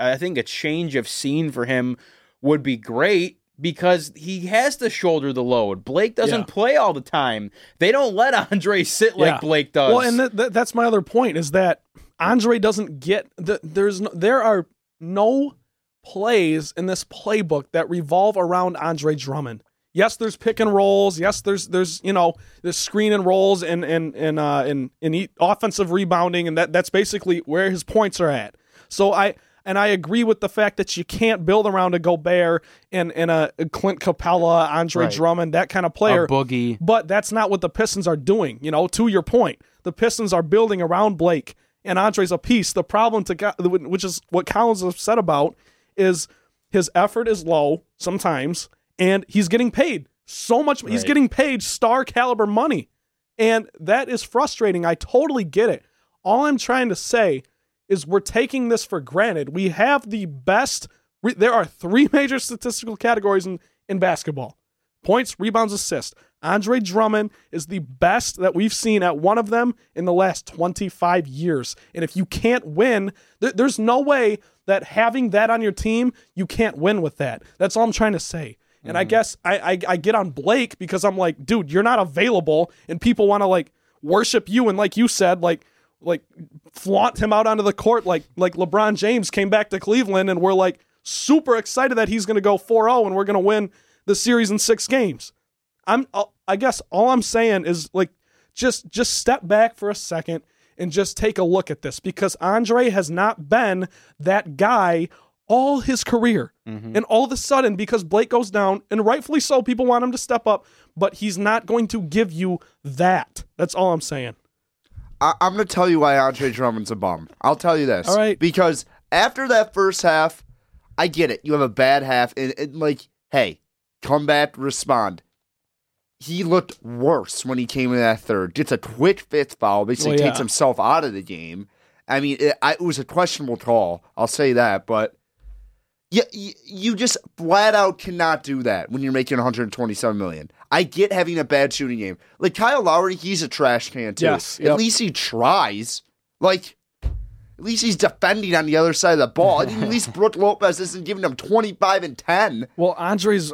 I think a change of scene for him would be great because he has to shoulder the load. Blake doesn't Yeah. play all the time. They don't let Andre sit like Yeah. Blake does. Well, and th- th- that's my other point is that Andre doesn't get the, there's no, there are no plays in this playbook that revolve around Andre Drummond. Yes, there's pick and rolls. Yes, there's there's you know there's screen and rolls and and and uh and, and offensive rebounding and that that's basically where his points are at. So I and I agree with the fact that you can't build around a Gobert and, and a, Clint Capela, Andre Right. Drummond, that kind of player. A boogie. But that's not what the Pistons are doing. You know, to your point, the Pistons are building around Blake and Andre's a piece. The problem to which is what Collins is upset about is his effort is low sometimes, and he's getting paid so much. He's getting paid star caliber money, and that is frustrating. I totally get it. All I'm trying to say is we're taking this for granted. We have the best. Re- there are three major statistical categories in, in basketball points, rebounds, assists. Andre Drummond is the best that we've seen at one of them in the last 25 years. And if you can't win, th- there's no way that having that on your team, you can't win with that. That's all I'm trying to say. And I mm-hmm. guess I, I I get on Blake because I'm like, dude, you're not available, and people want to like worship you, and like you said, like like flaunt him out onto the court like like LeBron James came back to Cleveland and we're like super excited that he's going to go 4-0 and we're going to win the series in 6 games. I'm uh, I guess all I'm saying is like just just step back for a second and just take a look at this because Andre has not been that guy all his career. And all of a sudden because Blake goes down and rightfully so people want him to step up, but he's not going to give you that. That's all I'm saying. I, I'm going to tell you why Andre Drummond's a bum. I'll tell you this. All right. Because after that first half, I get it. You have a bad half, and, and like, hey, come back, respond. He looked worse when he came in that third. Gets a quick fifth foul, basically Well, yeah. takes himself out of the game. I mean, it, I, it was a questionable call. I'll say that, but you, you just flat out cannot do that when you're making 127 million. I get having a bad shooting game. Like Kyle Lowry, he's a trash can too. Yes, At least he tries. Like, at least he's defending on the other side of the ball. At least Brook Lopez isn't giving him 25 and 10. Well, Andre's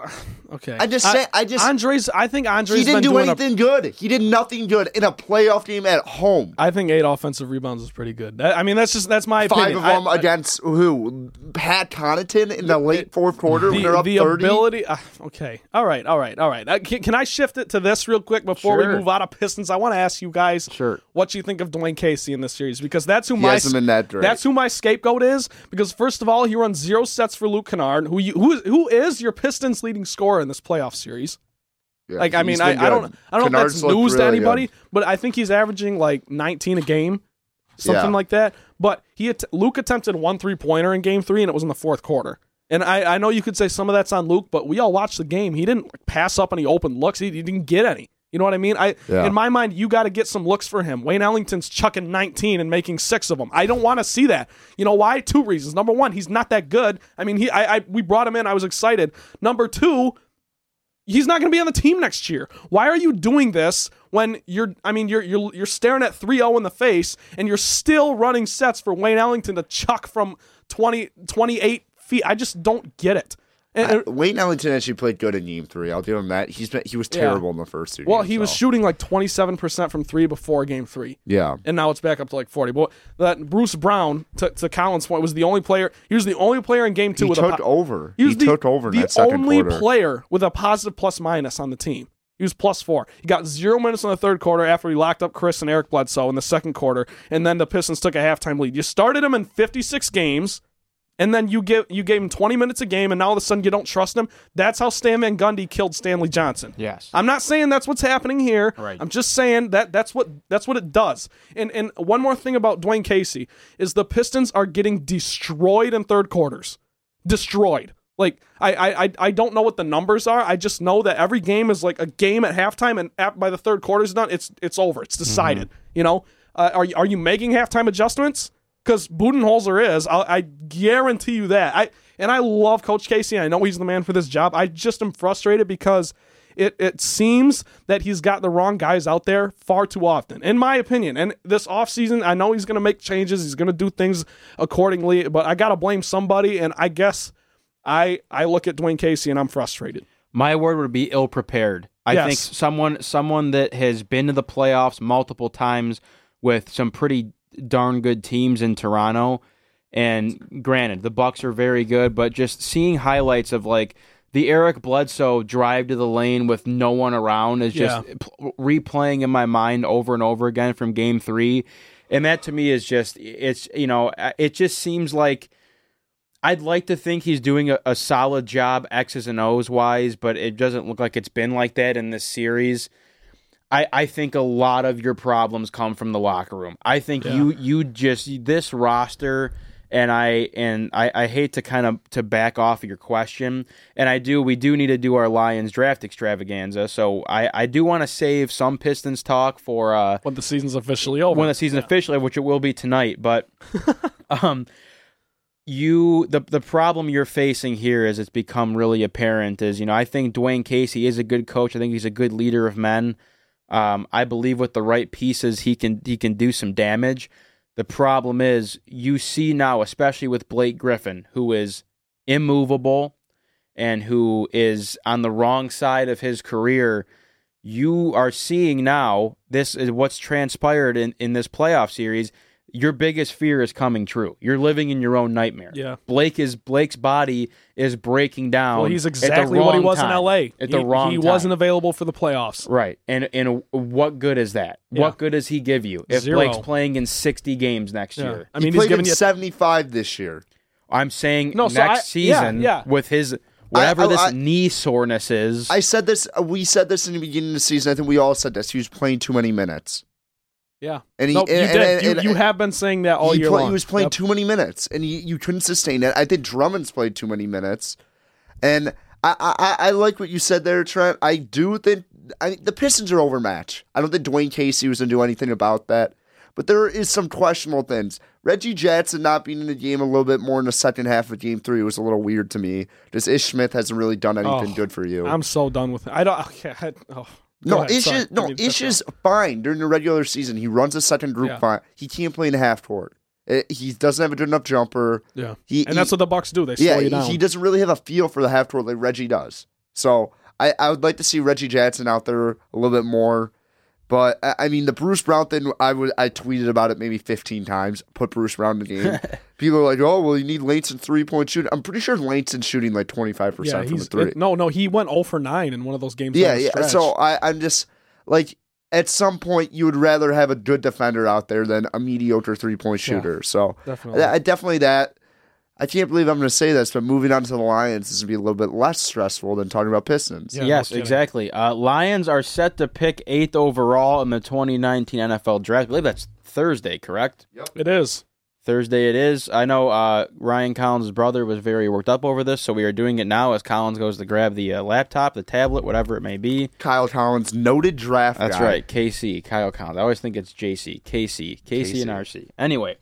okay. I just say- I just- Andre's. I think Andre's He didn't do anything good. He did nothing good in a playoff game at home. A, I think eight offensive rebounds is pretty good. That- I mean, that's just that's my Five opinion. of them I- I- against who? Pat Connaughton in the late fourth quarter when they're the, up the 30. ability. Uh, okay, all right, all right, all right. Uh, can, can I shift it to this real quick before we move out of Pistons? I want to ask you guys Sure. what you think of Dwane Casey in this series because that's who He my that that's who my scapegoat is. Because first of all, he runs zero sets for Luke Kennard, who you, who who is your Pistons leading scorer in this playoff series. Yeah, Like I mean, I, I don't. I don't know if that's news to anybody, good. but I think he's averaging like 19 a game, something Yeah. like that. But he att- Luke attempted one three pointer in Game Three, and it was in the fourth quarter. And I, I know you could say some of that's on Luke, but we all watched the game. He didn't pass up any open looks. He, he didn't get any. You know what I mean? I Yeah. in my mind, you got to get some looks for him. Wayne Ellington's chucking 19 and making six of them. I don't want to see that. You know why? Two reasons. Number one, he's not that good. I mean, he I, I we brought him in. I was excited. Number two, he's not going to be on the team next year. Why are you doing this when you're I mean you're you're you're staring at 3-0 in the face and you're still running sets for Wayne Ellington to chuck from 20 28 feet. I just don't get it. And- and- uh, Wayne Ellington actually played good in game three. I'll give him that. He's been he was terrible in the first two. well, games, he was shooting like 27% from 3 before game 3. Yeah, and now it's back up to like 40. But that Bruce Brown, to, to Collins' point, was the only player. He was the only player in game two he with took a po- over. He He, was the, took over in the that second only quarter. player with a positive plus minus on the team. He was plus four. He got zero minutes in the third quarter after he locked up Khris and Eric Bledsoe in the second quarter, and then the Pistons took a halftime lead. You started him in 56 games, and then you give you gave him 20 minutes a game, and now all of a sudden you don't trust him. That's how Stan Van Gundy killed Stanley Johnson. Yes. I'm not saying that's what's happening here. Right. I'm just saying that that's what that's what it does. And and one more thing about Dwane Casey is the Pistons are getting destroyed in third quarters. Destroyed. Like I I I- don't know what the numbers are. I just know that every game is like a game at halftime, and at, by the third quarter is done, it's it's over. It's decided. You know, uh, are you, are you making halftime adjustments? Because Budenholzer is. I'll, I guarantee you that. I and I love Coach Casey. I know he's the man for this job. I just am frustrated because it it seems that he's got the wrong guys out there far too often, in my opinion. And this offseason, I know he's going to make changes. He's going to do things accordingly, but I got to blame somebody. And I guess I I look at Dwane Casey and I'm frustrated. My word would be ill prepared. I Yes. think someone someone that has been to the playoffs multiple times with some pretty darn good teams in Toronto. And granted, the Bucks are very good, but just seeing highlights of like the Eric Bledsoe drive to the lane with no one around is just Yeah. p- replaying in my mind over and over again from Game Three, and that to me is just it's you know uh, it just seems like I'd like to think he's doing a, a solid job X's and O's wise, but it doesn't look like it's been like that in this series. I, I think a lot of your problems come from the locker room. I think you you just this roster and I and I, I hate to kind of to back off of your question, and I do we do need to do our Lions draft extravaganza. So I, I do want to save some Pistons talk for uh when the season's officially over. when the season officially, which it will be tonight. But um, you the the problem you're facing here is it's become really apparent is you know I think Dwane Casey is a good coach. I think he's a good leader of men. Um, I believe with the right pieces he can he can do some damage. The problem is you see now, especially with Blake Griffin, who is immovable and who is on the wrong side of his career. You are seeing now this is what's transpired in, in this playoff series. Your biggest fear is coming true. You're living in your own nightmare. Yeah. Blake is Blake's body is breaking down. well, he's exactly what he was time. in LA. At the he, wrong He time. wasn't available for the playoffs. Right. And and what good is that? Yeah. What good does he give you if Zero. Blake's playing in 60 games next Yeah. year? I he mean, he's played giving in you 75 this year. I'm saying No, next so I- season yeah. with his whatever I- this I- knee soreness is. I said this. uh, We said this in the beginning of the season. I think we all said this. He was playing too many minutes, Yeah. and he no, you and- did. and- you, you have been saying that all year play- long. he was playing Yep. too many minutes, and you, you couldn't sustain it. I think Drummond's played too many minutes, and I, I I- I like what you said there, Trent. I do think I, the Pistons are overmatched. I don't think Dwane Casey was going to do anything about that, but there is some questionable things. Reggie Jackson not being in the game a little bit more in the second half of Game Three was a little weird to me. Just Ish Smith hasn't really done anything Oh, good for you. I'm so done with it. I don't. Okay, I, oh, No, ahead. Ish Sorry. is no Ish is fine during the regular season. He runs a second group Yeah. fine. He can't play in the half court. Eh, He doesn't have a good enough jumper. Yeah. He, and that's he- what the Bucks do. They slow yeah. you He, he doesn't really have a feel for the half court like Reggie does. So I, I would like to see Reggie Jackson out there a little bit more. But I mean, the Bruce Brown thing, I would I tweeted about it maybe 15 times. Put Bruce Brown in the game. People are like, "Oh, well, you need Langston three point shooting." I'm pretty sure Langston's shooting like 25 yeah, percent from the three. it- no, no. He went 0 for 9 in one of those games. Yeah, yeah. stretch. So I, I'm just like, at some point, you would rather have a good defender out there than a mediocre three point Yeah, shooter. so definitely. I, I definitely that. I can't believe I'm going to say this, but moving on to the Lions is going to be a little bit less stressful than talking about Pistons. Yeah, yes, exactly. Uh, Lions are set to pick eighth overall in the 2019 NFL Draft. I believe that's Thursday, correct? Yep. It is. Thursday it is. I know uh, Ryan Collins' brother was very worked up over this, so we are doing it now as Collins goes to grab the uh, laptop, the tablet, whatever it may be. Kyle Collins, noted draft That's guy. right, KC, Kyle Collins. I always think it's JC, KC, KC, and RC. Anyway,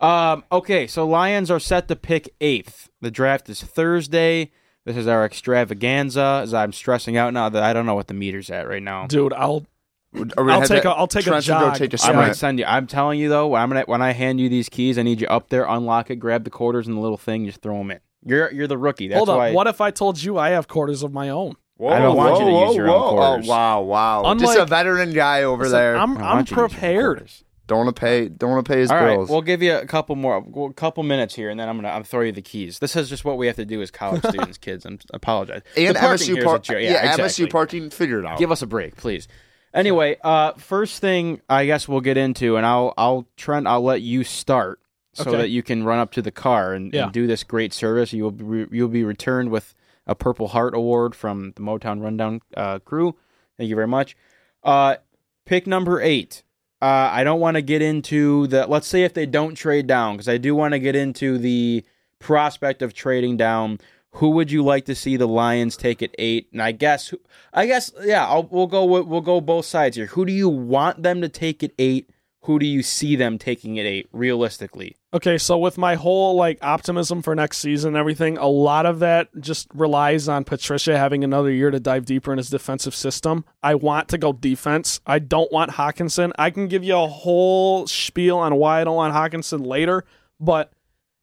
um, okay, so Lions are set to pick eighth. The draft is Thursday. This is our extravaganza. As I'm stressing out now that I don't know what the meter's at right now. Dude, I'll Are we gonna I'll take that- a- I'll take a Trent's gonna go jog. take a I Yeah. might sprint. send you. I'm telling you though, when I'm gonna when I hand you these keys, I need you up there, unlock it, grab the quarters and the little thing, just throw them in. You're you're the rookie. That's hold why. What if I told you I have quarters of my own? Whoa, I don't want you to whoa, use your whoa, own quarters. Oh, wow, wow. Just a veteran guy over Listen, there. I'm I I'm want you to use your prepared. Quarters. don't want to pay. Don't want to pay his All right, bills. we'll give you a couple more, a couple minutes here, and then I'm gonna I'm throw you the keys. This is just what we have to do as college students, kids. I'm, I apologize. and The parking MSU here is a Yeah, Yeah, exactly. MSU parking. Figure it out. Give us a break, please. Anyway, uh, first thing I guess we'll get into, and I'll I'll Trent, I'll let you start so Okay. that you can run up to the car and, Yeah. and do this great service. You will be you'll be returned with a Purple Heart Award from the Motown Rundown uh, crew. Thank you very much. Uh, pick number eight. Uh, I don't want to get into the. Let's say if they don't trade down, because I do want to get into the prospect of trading down. Who would you like to see the Lions take at eight? And I guess, I guess, yeah, I'll, we'll go. We'll go both sides here. Who do you want them to take at eight? Who do you see them taking at eight realistically? Okay, so with my whole like optimism for next season and everything, a lot of that just relies on Patricia having another year to dive deeper in his defensive system. I want to go defense. I don't want Hockenson. I can give you a whole spiel on why I don't want Hockenson later, but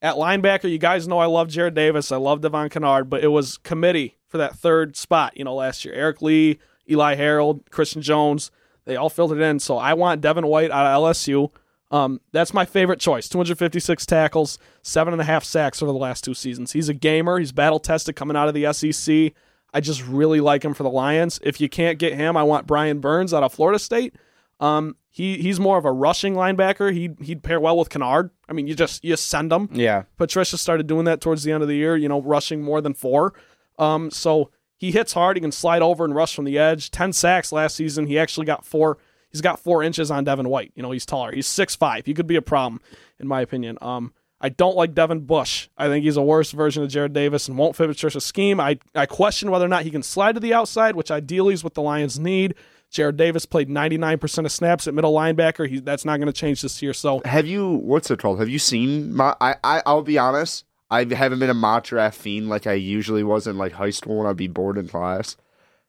at linebacker, you guys know I love Jarrad Davis. I love Devon Kennard, but it was committee for that third spot, you know, last year. Eric Lee, Eli Harold, Christian Jones, they all filled it in. So I want Devin White out of LSU. Um, that's my favorite choice. 256 tackles, seven and a half sacks over the last two seasons. He's a gamer. He's battle tested coming out of the SEC. I just really like him for the Lions. If you can't get him, I want Brian Burns out of Florida State. Um, he he's more of a rushing linebacker. He'd he'd pair well with Kennard. I mean, you just you send him. Yeah. Patricia started doing that towards the end of the year. You know, rushing more than four. Um, so he hits hard. He can slide over and rush from the edge. Ten sacks last season. He actually got four. He's got four inches on Devin White. You know, he's taller. He's six five. He could be a problem, in my opinion. Um, I don't like Devin Bush. I think he's a worse version of Jarrad Davis and won't fit Patricia's scheme. I, I question whether or not he can slide to the outside, which ideally is what the Lions need. Jarrad Davis played 99% of snaps at middle linebacker. He, that's not going to change this year. So Have you? What's it called? Have you seen? My, I, I I'll be honest. I haven't been a mock draft fiend like I usually was in like high school when I'd be bored in class.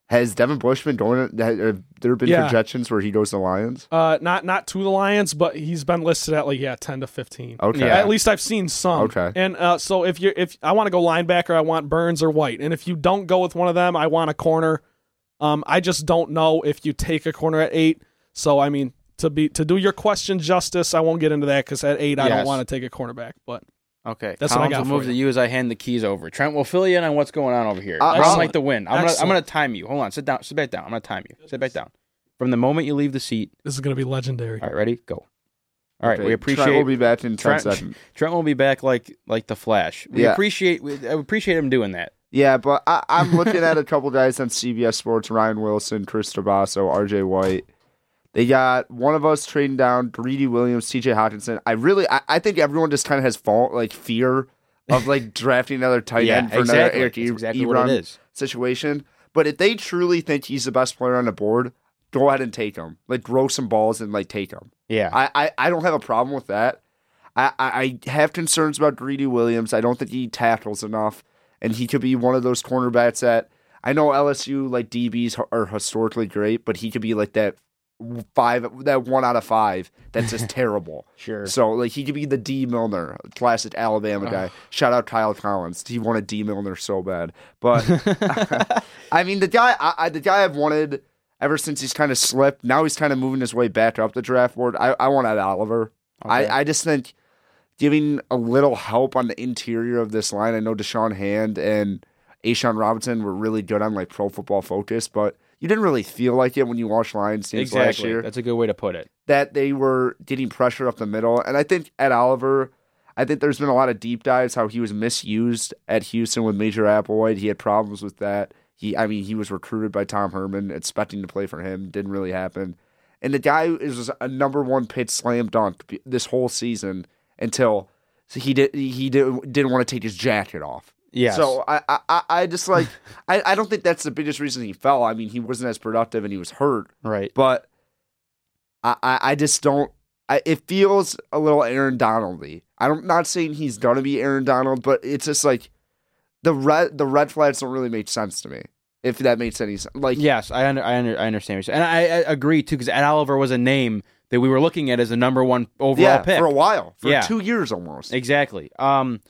Has Devin Bush been going? Have there been Yeah. projections where he goes to Lions? uh, not not to the Lions, but he's been listed at like yeah 10 to 15. Okay. Yeah. At least I've seen some. Okay. And uh, so if you if I want to go linebacker, I want Burns or White. And if you don't go with one of them, I want a corner. Um, I just don't know if you take a corner at eight. So I mean, to be to do your question justice, I won't get into that because at eight I don't want to take a cornerback. But Okay. That's what I Collins got will for move you. to you as I hand the keys over. Trent we'll fill you in on what's going on over here. Uh, I don't like the win. I'm gonna I'm gonna time you. Hold on. Sit down. Sit back down. I'm gonna time you. Sit back down. From the moment you leave the seat. this is gonna be legendary. All right. Ready? Go. All right. Okay, We appreciate. Trent will be back in ten Trent- seconds. Trent will be back like like the Flash. We Yeah. appreciate. We I appreciate him doing that. Yeah, but I, I'm looking at a couple guys on CBS Sports: Ryan Wilson, Chris Trapasso, R.J. White. They got one of us trading down Greedy Williams, T.J. Hockenson. I really, I, I think everyone just kind of has fault like fear of like drafting another tight yeah. end for Exactly. another Eric E- exactly Ebron what it is. situation. But if they truly think he's the best player on the board, go ahead and take him. Like grow some balls and like take him. Yeah. I, I, I don't have a problem with that. I, I, I have concerns about Greedy Williams. I don't think he tackles enough, and he could be one of those cornerbacks that I know LSU like DBs are historically great, but he could be like that five, that one out of five that's just terrible. Sure. So like he could be the Dee Milliner, classic Alabama guy. Shout out Kyle Collins. He wanted Dee Milliner so bad, but I mean the guy, I, I, the guy I've wanted ever since he's kind of slipped. Now he's kind of moving his way back up the draft board. I, I want Ed Oliver. Okay. I, I just think giving a little help on the interior of this line. I know Da'Shawn Hand and A'Shawn Robinson were really good on like Pro Football Focus, but you didn't really feel like it when you watched Lions games last year That's a good way to put it. that they were getting pressure up the middle. And I think Ed Oliver, I think there's been a lot of deep dives how he was misused at Houston with Major Applewhite. He had problems with that. He, I mean, he was recruited by Tom Herman, expecting to play for him. Didn't really happen. And the guy is a number one pitch slam dunk this whole season until so he did he did, didn't want to take his jacket off. Yes. So I, I, I- I just like I, I don't think that's the biggest reason he fell. I mean, he wasn't as productive and he was hurt right. but I, I, I just don't. I, it feels a little Aaron Donaldy. I'm not saying he's gonna be Aaron Donald, but it's just like the red the red flags don't really make sense to me. If that makes any sense, like Yes, I under, I, under, I understand. what you're saying. And I, I agree too, because Ed Oliver was a name that we were looking at as a number one overall yeah, pick. for a while, for Yeah. two years almost. Exactly. Um,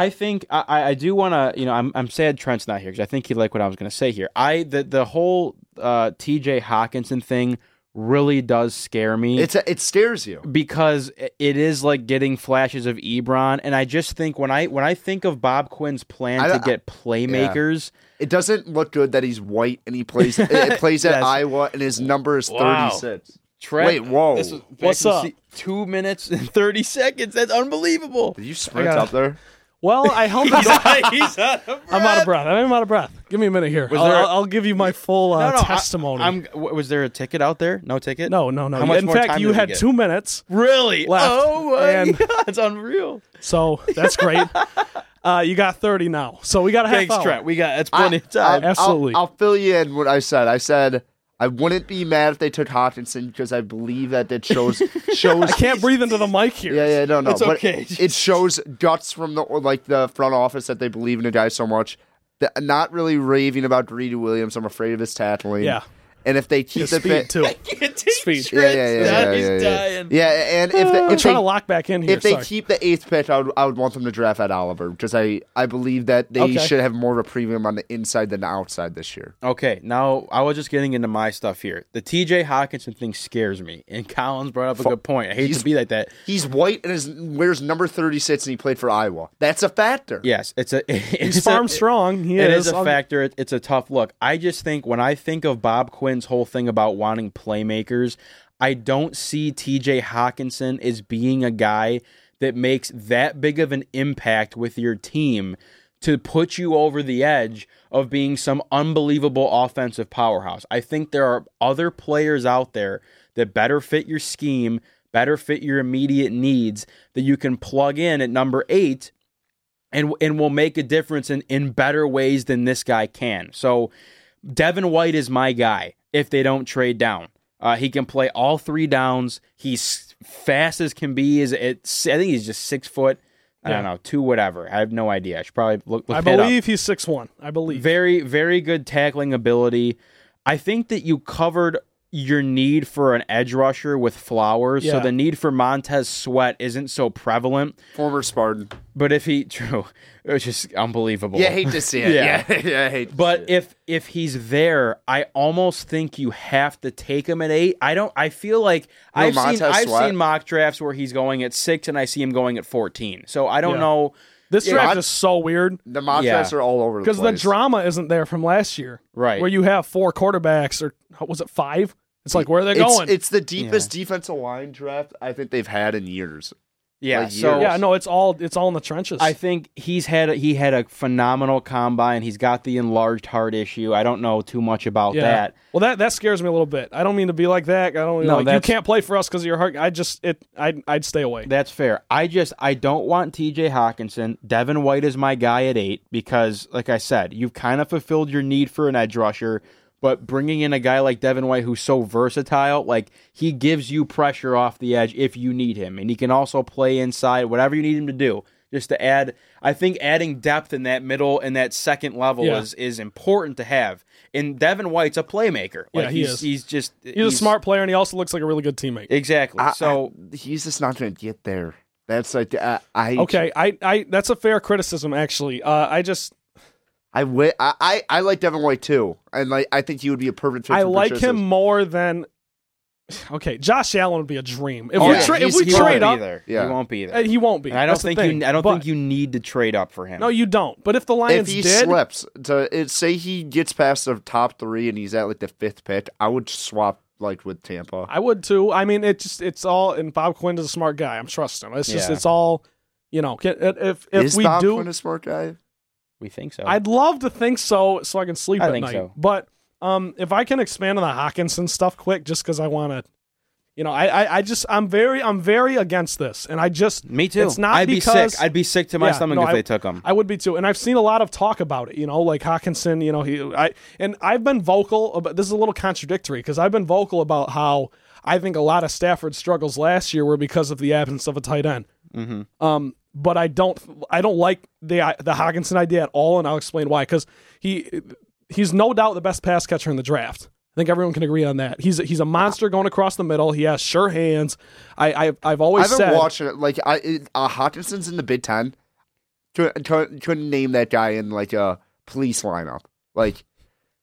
I think I, I- I do want to. You know, I'm I'm sad Trent's not here because I think he liked what I was going to say here. I the the whole uh, T.J. Hockenson thing really does scare me. It's a, it scares you. because it is like getting flashes of Ebron, and I just think when I when I think of Bob Quinn's plan I- to get playmakers, It doesn't look good that he's white and he plays it, it plays at Yes. Iowa and his number is Wow. 36. Trent, Wait, whoa. this was- What's back to up? see- Two minutes and thirty seconds. That's unbelievable. Did you sprint gotta- up there? Well, I hope He's, he's out of I'm out of breath. I'm out of breath. Give me a minute here. I'll, there a- I'll- I'll give you my full uh, No, no, testimony. I'm. w- Was there a ticket out there? No ticket. no, no, no. How much In more fact, time you did we had get? two minutes, Really? Left. Oh my And- god, it's unreal. so that's great. uh, you got 30 now, so we got a half Thanks, hour. Trent. We got that's plenty of time. I'll- Absolutely. I'll, I'll fill you in what I said. I said I wouldn't be mad if they took Hockenson because I believe that it shows shows I can't breathe into the mic here. Yeah, yeah, no, no. It's but okay. It shows guts from the like the front office that they believe in a guy so much. That not really raving about Greedy Williams. I'm afraid of his tackling. Yeah. And if they keep His the speed too. Speed. Trent. yeah, yeah, yeah, yeah, yeah, yeah. dying. yeah, and if, they, I'm if trying they to lock back in here. if they Sorry. keep the eighth pick, I would, I would want them to draft Ed Oliver because I, I believe that they Okay. should have more of a premium on the inside than the outside this year. Okay, now I was just getting into my stuff here. The T.J. Hockenson thing scares me, and Collins brought up a good point. I hate to be like that. He's white and is, wears number 36 and he played for Iowa. That's a factor. Yes, it's a. He's it's farm a, strong. He It is. is a I'll- factor. It- It's a tough look. I just think when I think of Bob Whole thing about wanting playmakers, I don't see TJ Hockenson as being a guy that makes that big of an impact with your team to put you over the edge of being some unbelievable offensive powerhouse. I think there are other players out there that better fit your scheme, better fit your immediate needs that you can plug in at number 8 and and will make a difference in in better ways than this guy can. So Devin White is my guy if they don't trade down. Uh, he can play all three downs. He's fast as can be. Is it? I think he's just six foot. I don't know, two whatever. I have no idea. I should probably look. look I believe he's six one. I believe. Very, very good tackling ability. I think that you covered your need for an edge rusher with Flowers, so the need for Montez Sweat isn't so prevalent. Former Spartan. But if he true, it's just unbelievable. Yeah, hate to see it. Yeah. Yeah, yeah, I hate. To But see it. if if he's there, I almost think you have to take him at eight. I don't. I feel like No, I've seen Montez I've Sweat. seen mock drafts where he's going at six, and I see him going at fourteen. So I don't Yeah. know. this Yeah, draft I- is so weird the mock yeah. drafts are all over the because the drama isn't there from last year, Right. Where you have four quarterbacks, or was it five? It's like where are they it's, going? it's the deepest defensive line draft I think they've had in years. Yeah. Like so years. yeah, no, it's all it's all in the trenches. I think he's had a, he had a phenomenal combine. He's got the enlarged heart issue. I don't know too much about yeah. that. Well, that that scares me a little bit. I don't mean to be like that. I don't. No, like, you can't play for us because of your heart. I just it. I'd I'd stay away. That's fair. I just I don't want TJ Hockenson. Devin White is my guy at eight because, like I said, you've kind of fulfilled your need for an edge rusher. But bringing in a guy like Devin White who's so versatile, like he gives you pressure off the edge if you need him, and he can also play inside, whatever you need him to do. Just to add, I think adding depth in that middle and that second level Yeah. is is important to have. And Devin White's a playmaker. Yeah, he he's, is. He's just He's, a smart player, and he also looks like a really good teammate. Exactly. I- so I- he's just not going to get there. That's like I. I Okay, I, I that's a fair criticism actually. Uh, I just I, wi- I, I I like Devin White too, and like I think he would be a perfect fit. I for like Patricia. him more than. Okay, Josh Allen would be a dream if Oh, we yeah, tra- if we he trade won't up. there. Yeah. He won't be there. uh, he won't be. And I don't That's think you. I don't But- think you need to trade up for him. No, you don't. But if the Lions If Lions he did, slips to it, say he gets past the top three and he's at like the fifth pick, I would swap like with Tampa. I would too. I mean, it just it's all. And Bob Quinn is a smart guy. I'm trusting him. It's just Yeah. it's all. You know, can- if if Is we Bob do, Quinn a smart guy? We think so. I'd love to think so, so I can sleep I at think night. so. But um, if I can expand on the Hockenson stuff quick, just because I want to, you know, I, I I just I'm very I'm very against this, and I just Me too. It's not I'd because be sick. I'd be sick to my Yeah, stomach no, if I- they took him. I would be too, and I've seen a lot of talk about it. You know, like Hockenson. You know, he I and I've been vocal about. This is a little contradictory because I've been vocal about how I think a lot of Stafford's struggles last year were because of the absence of a tight end. hmm Um, but I don't I don't like the the Hockenson idea at all, and I'll explain why. Because he he's no doubt the best pass catcher in the draft. I think everyone can agree on that. He's a, he's a monster going across the middle. He has sure hands. I, I I've always I haven't said watched it. Like I, it, uh, Hockenson's in the Big Ten. Couldn't, couldn't couldn't name that guy in like a police lineup. Like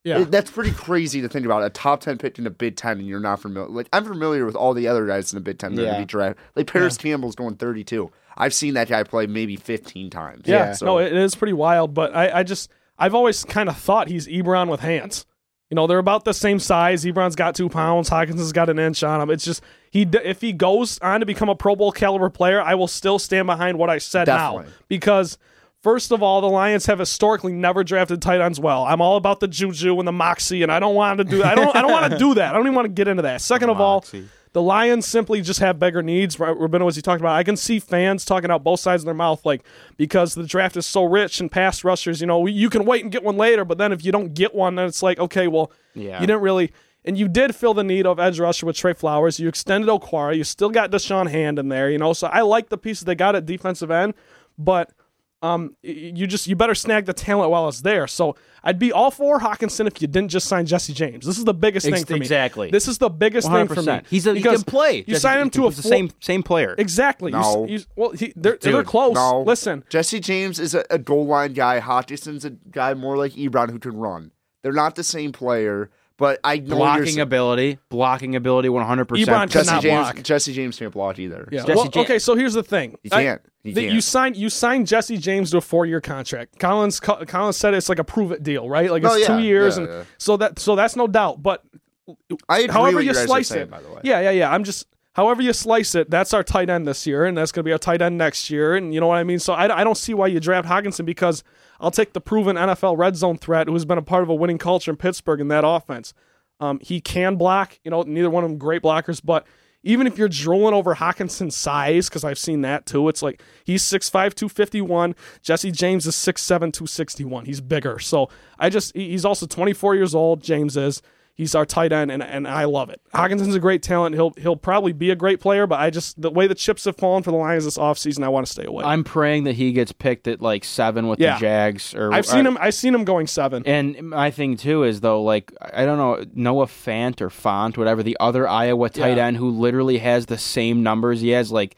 yeah. it- that's pretty crazy to think about. A top ten pick in the Big Ten, and you're not familiar. Like I'm familiar with all the other guys in the Big Ten that Yeah. yeah. be drafted. Like Parris Campbell's going 32. I've seen that guy play maybe 15 times. Yeah, So, no, it is pretty wild. But I, I just, I've always kind of thought he's Ebron with hands. You know, they're about the same size. Ebron's got two pounds. Hockenson's got an inch on him. It's just he if he goes on to become a Pro Bowl caliber player, I will still stand behind what I said now because. First of all, the Lions have historically never drafted tight ends well. I'm all about the juju and the moxie, and I don't want to do. I don't. I don't want to do that. I don't even want to get into that. Second of all, Moxie. The Lions simply just have bigger needs. Rabino, as you talked about, I can see fans talking out both sides of their mouth, like because the draft is so rich and pass rushers. You know, you can wait and get one later, but then if you don't get one, then it's like, okay, well, Yeah. you didn't really. And you did fill the need of edge rusher with Trey Flowers. You extended Okwara. You still got Da'Shawn Hand in there. You know, so I like the pieces they got at defensive end, but um, you just you better snag the talent while it's there. So I'd be all for Hockenson if you didn't just sign Jesse James. This is the biggest Ex- thing for me. exactly. This is the biggest thing for me. He's a, he can play. You Just- sign him to a the four- same same player. Exactly. No. You, well, he, they're, they're close. No. Listen, Jesse James is a, a goal line guy. Hodgson's a guy more like Ebron who can run. They're not the same player, but I know blocking ability, blocking ability, one hundred Ebron percent. Jesse cannot James. block. Jesse James can't block either. yeah. Jesse Well, James- okay, so here's the thing. He I- can't. He that can't. you signed you signed Jesse James to a four year contract. Collins Co- Collins said it's like a prove it deal, right? Like it's Oh, yeah. two years, Yeah, and yeah. so that so that's no doubt. But I agree however what you you guys are slice saying, it. by the way. Yeah, yeah, yeah. I'm just however you slice it. That's our tight end this year, and that's going to be our tight end next year, and you know what I mean. So I, I don't see why you draft Hockenson because I'll take the proven NFL red zone threat who's been a part of a winning culture in Pittsburgh in that offense. Um, he can block. You know, neither one of them great blockers, but even if you're drooling over Hockenson's size, because I've seen that too, it's like he's 6'5, 251. Jesse James is 6'7, 261. He's bigger. So I just, he's also 24 years old, James is. He's our tight end, and, and I love it. Hockenson's a great talent. He'll he'll probably be a great player, but I just, the way the chips have fallen for the Lions this offseason, I want to stay away. I'm praying that he gets picked at like seven with Yeah. the Jags. Or I've seen him, I've seen him going seven. And my thing too is though, like I don't know Noah Fant or Font, whatever the other Iowa tight Yeah. end who literally has the same numbers. He has like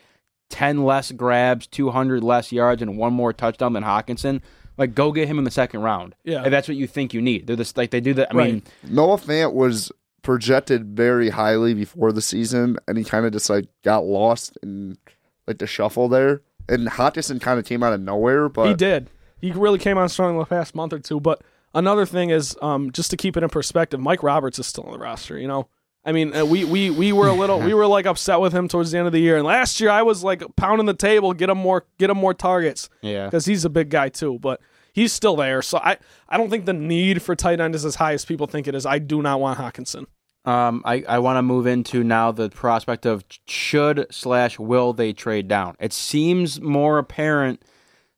ten less grabs, two hundred less yards, and one more touchdown than Hockenson. Like, go get him in the second round. Yeah. if that's what you think you need. They're this like they do that. I Right. mean, Noah Fant was projected very highly before the season, and he kind of just like got lost in like the shuffle there. And Hockenson kind of came out of nowhere, but he did. He really came on strong in the past month or two. But another thing is, um, just to keep it in perspective, Mike Roberts is still on the roster. You know, I mean, uh, we we we were a little we were like upset with him towards the end of the year, and last year I was like pounding the table, get him more get him more targets yeah. because he's a big guy too. But he's still there, so I I don't think the need for tight end is as high as people think it is. I do not want Hockenson. Um, I, I want to move into now the prospect of should slash will they trade down. It seems more apparent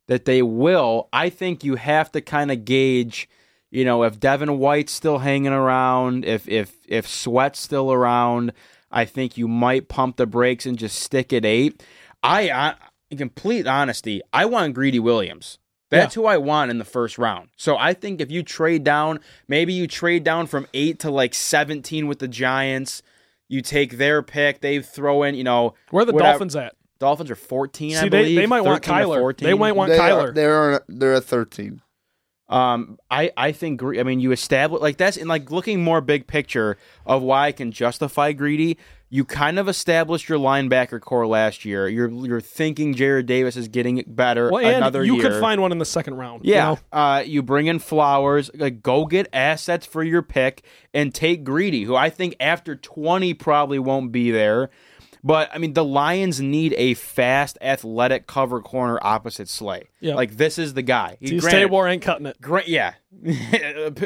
that they will. I think you have to kind of gauge, you know, if Devin White's still hanging around, if if if Sweat's still around. I think you might pump the brakes and just stick at eight. I, I in complete honesty, I want Greedy Williams. That's who I want in the first round. So I think if you trade down, maybe you trade down from eight to like 17 with the Giants. You take their pick. They throw in, you know, Where are the whatever- Dolphins at? Dolphins are 14, I See, they, believe. they might want 13 Kyler. They might want they Kyler. are they're they're at thirteen. Um, I I think Gre- I mean you establish like that's in like looking more big picture of why I can justify greedy. You kind of established your linebacker core last year. You're you're thinking Jarrad Davis is getting better well, and another you year. could find one in the second round. you Yeah, know? uh, you bring in Flowers, like go get assets for your pick, and take Greedy, who I think after twenty probably won't be there. But I mean, the Lions need a fast, athletic cover corner opposite Slay. Yeah. like this is the guy. He- Steve granted- Tabor ain't cutting it. Great, yeah.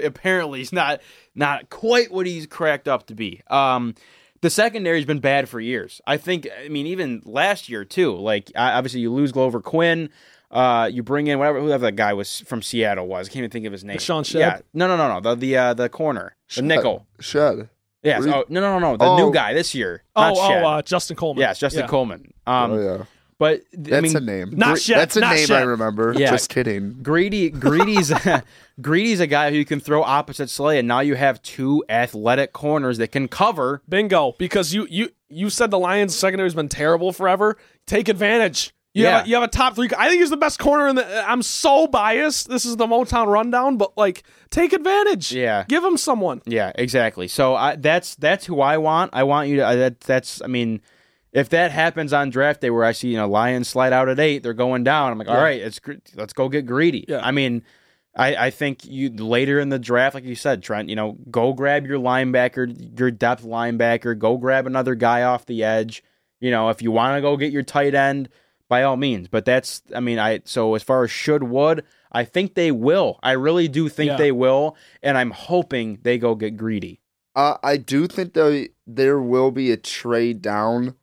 Apparently, he's not not quite what he's cracked up to be. Um, the secondary's been bad for years. I think. I mean, even last year too. Like, obviously, you lose Glover Quin. Uh, you bring in whatever whoever that guy was from Seattle was. I can't even think of his name. Sean Shedd? Yeah. No, no, no, no. The the uh, the corner, the nickel. Shed. Yes. Reed- Oh, no, no, no, no. The Oh. new guy this year. Oh, Not oh, Shedd. uh, Justin Coleman. yes, Justin Yeah. Coleman. Um, oh yeah, but th- that's I mean, a name. Not Gre- Shed, That's a not name I remember. Yeah. Just kidding. Greedy, greedy's, greedy's a guy who you can throw opposite Slay, and now you have two athletic corners that can cover. Bingo. Because you you you said the Lions secondary's been terrible forever. Take advantage. You Yeah. have a, you have a top three. I think he's the best corner in the. I'm so biased. This is the Motown rundown, but like, take advantage. Yeah. give him someone. Yeah, exactly. So I, that's that's who I want. I want you to. I, that, that's. I mean, if that happens on draft day where I see you know Lions slide out at eight, they're going down. I'm like, all Yeah. right, it's let's go get greedy. Yeah. I mean. I, I think you later in the draft, like you said, Trent, you know, go grab your linebacker, your depth linebacker, go grab another guy off the edge. You know, if you want to go get your tight end, by all means. But that's, I mean, I so as far as should would, I think they will. I really do think Yeah. they will, and I'm hoping they go get greedy. Uh, I do think that there will be a trade down.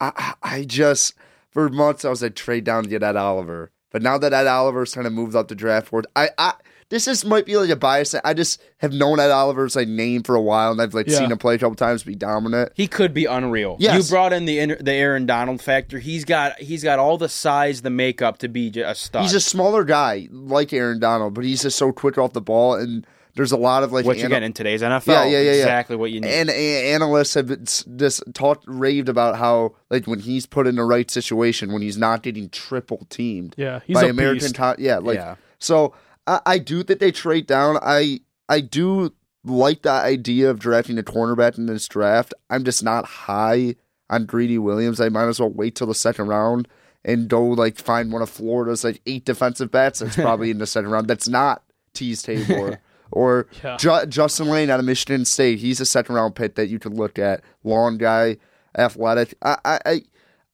I I I just for months I was like trade down to get Ed Oliver, but now that Ed Oliver's kind of moved up the draft board, I I this is might be like a bias. I just have known Ed Oliver's like name for a while, and I've like Yeah. seen him play a couple times be dominant. He could be unreal. Yes. You brought in the inter- the Aaron Donald factor. He's got he's got all the size, the makeup to be j- a stud. He's a smaller guy like Aaron Donald, but he's just so quick off the ball, and there's a lot of like what you ana- get in today's NFL. Yeah, yeah, yeah, yeah. Exactly what you need. And a- analysts have been s- just talked raved about how like when he's put in the right situation, when he's not getting triple teamed Yeah, he's by a American beast. top. Yeah, like Yeah. so. I, I do think they trade down. I I do like the idea of drafting a cornerback in this draft. I'm just not high on Greedy Williams. I might as well wait till the second round and go like find one of Florida's like eight defensive backs. That's probably in the second round. That's not Teez Tabor Or Yeah. Ju- Justin Layne out of Michigan State. He's a second round pick that you could look at. Long guy, athletic. I, I, I,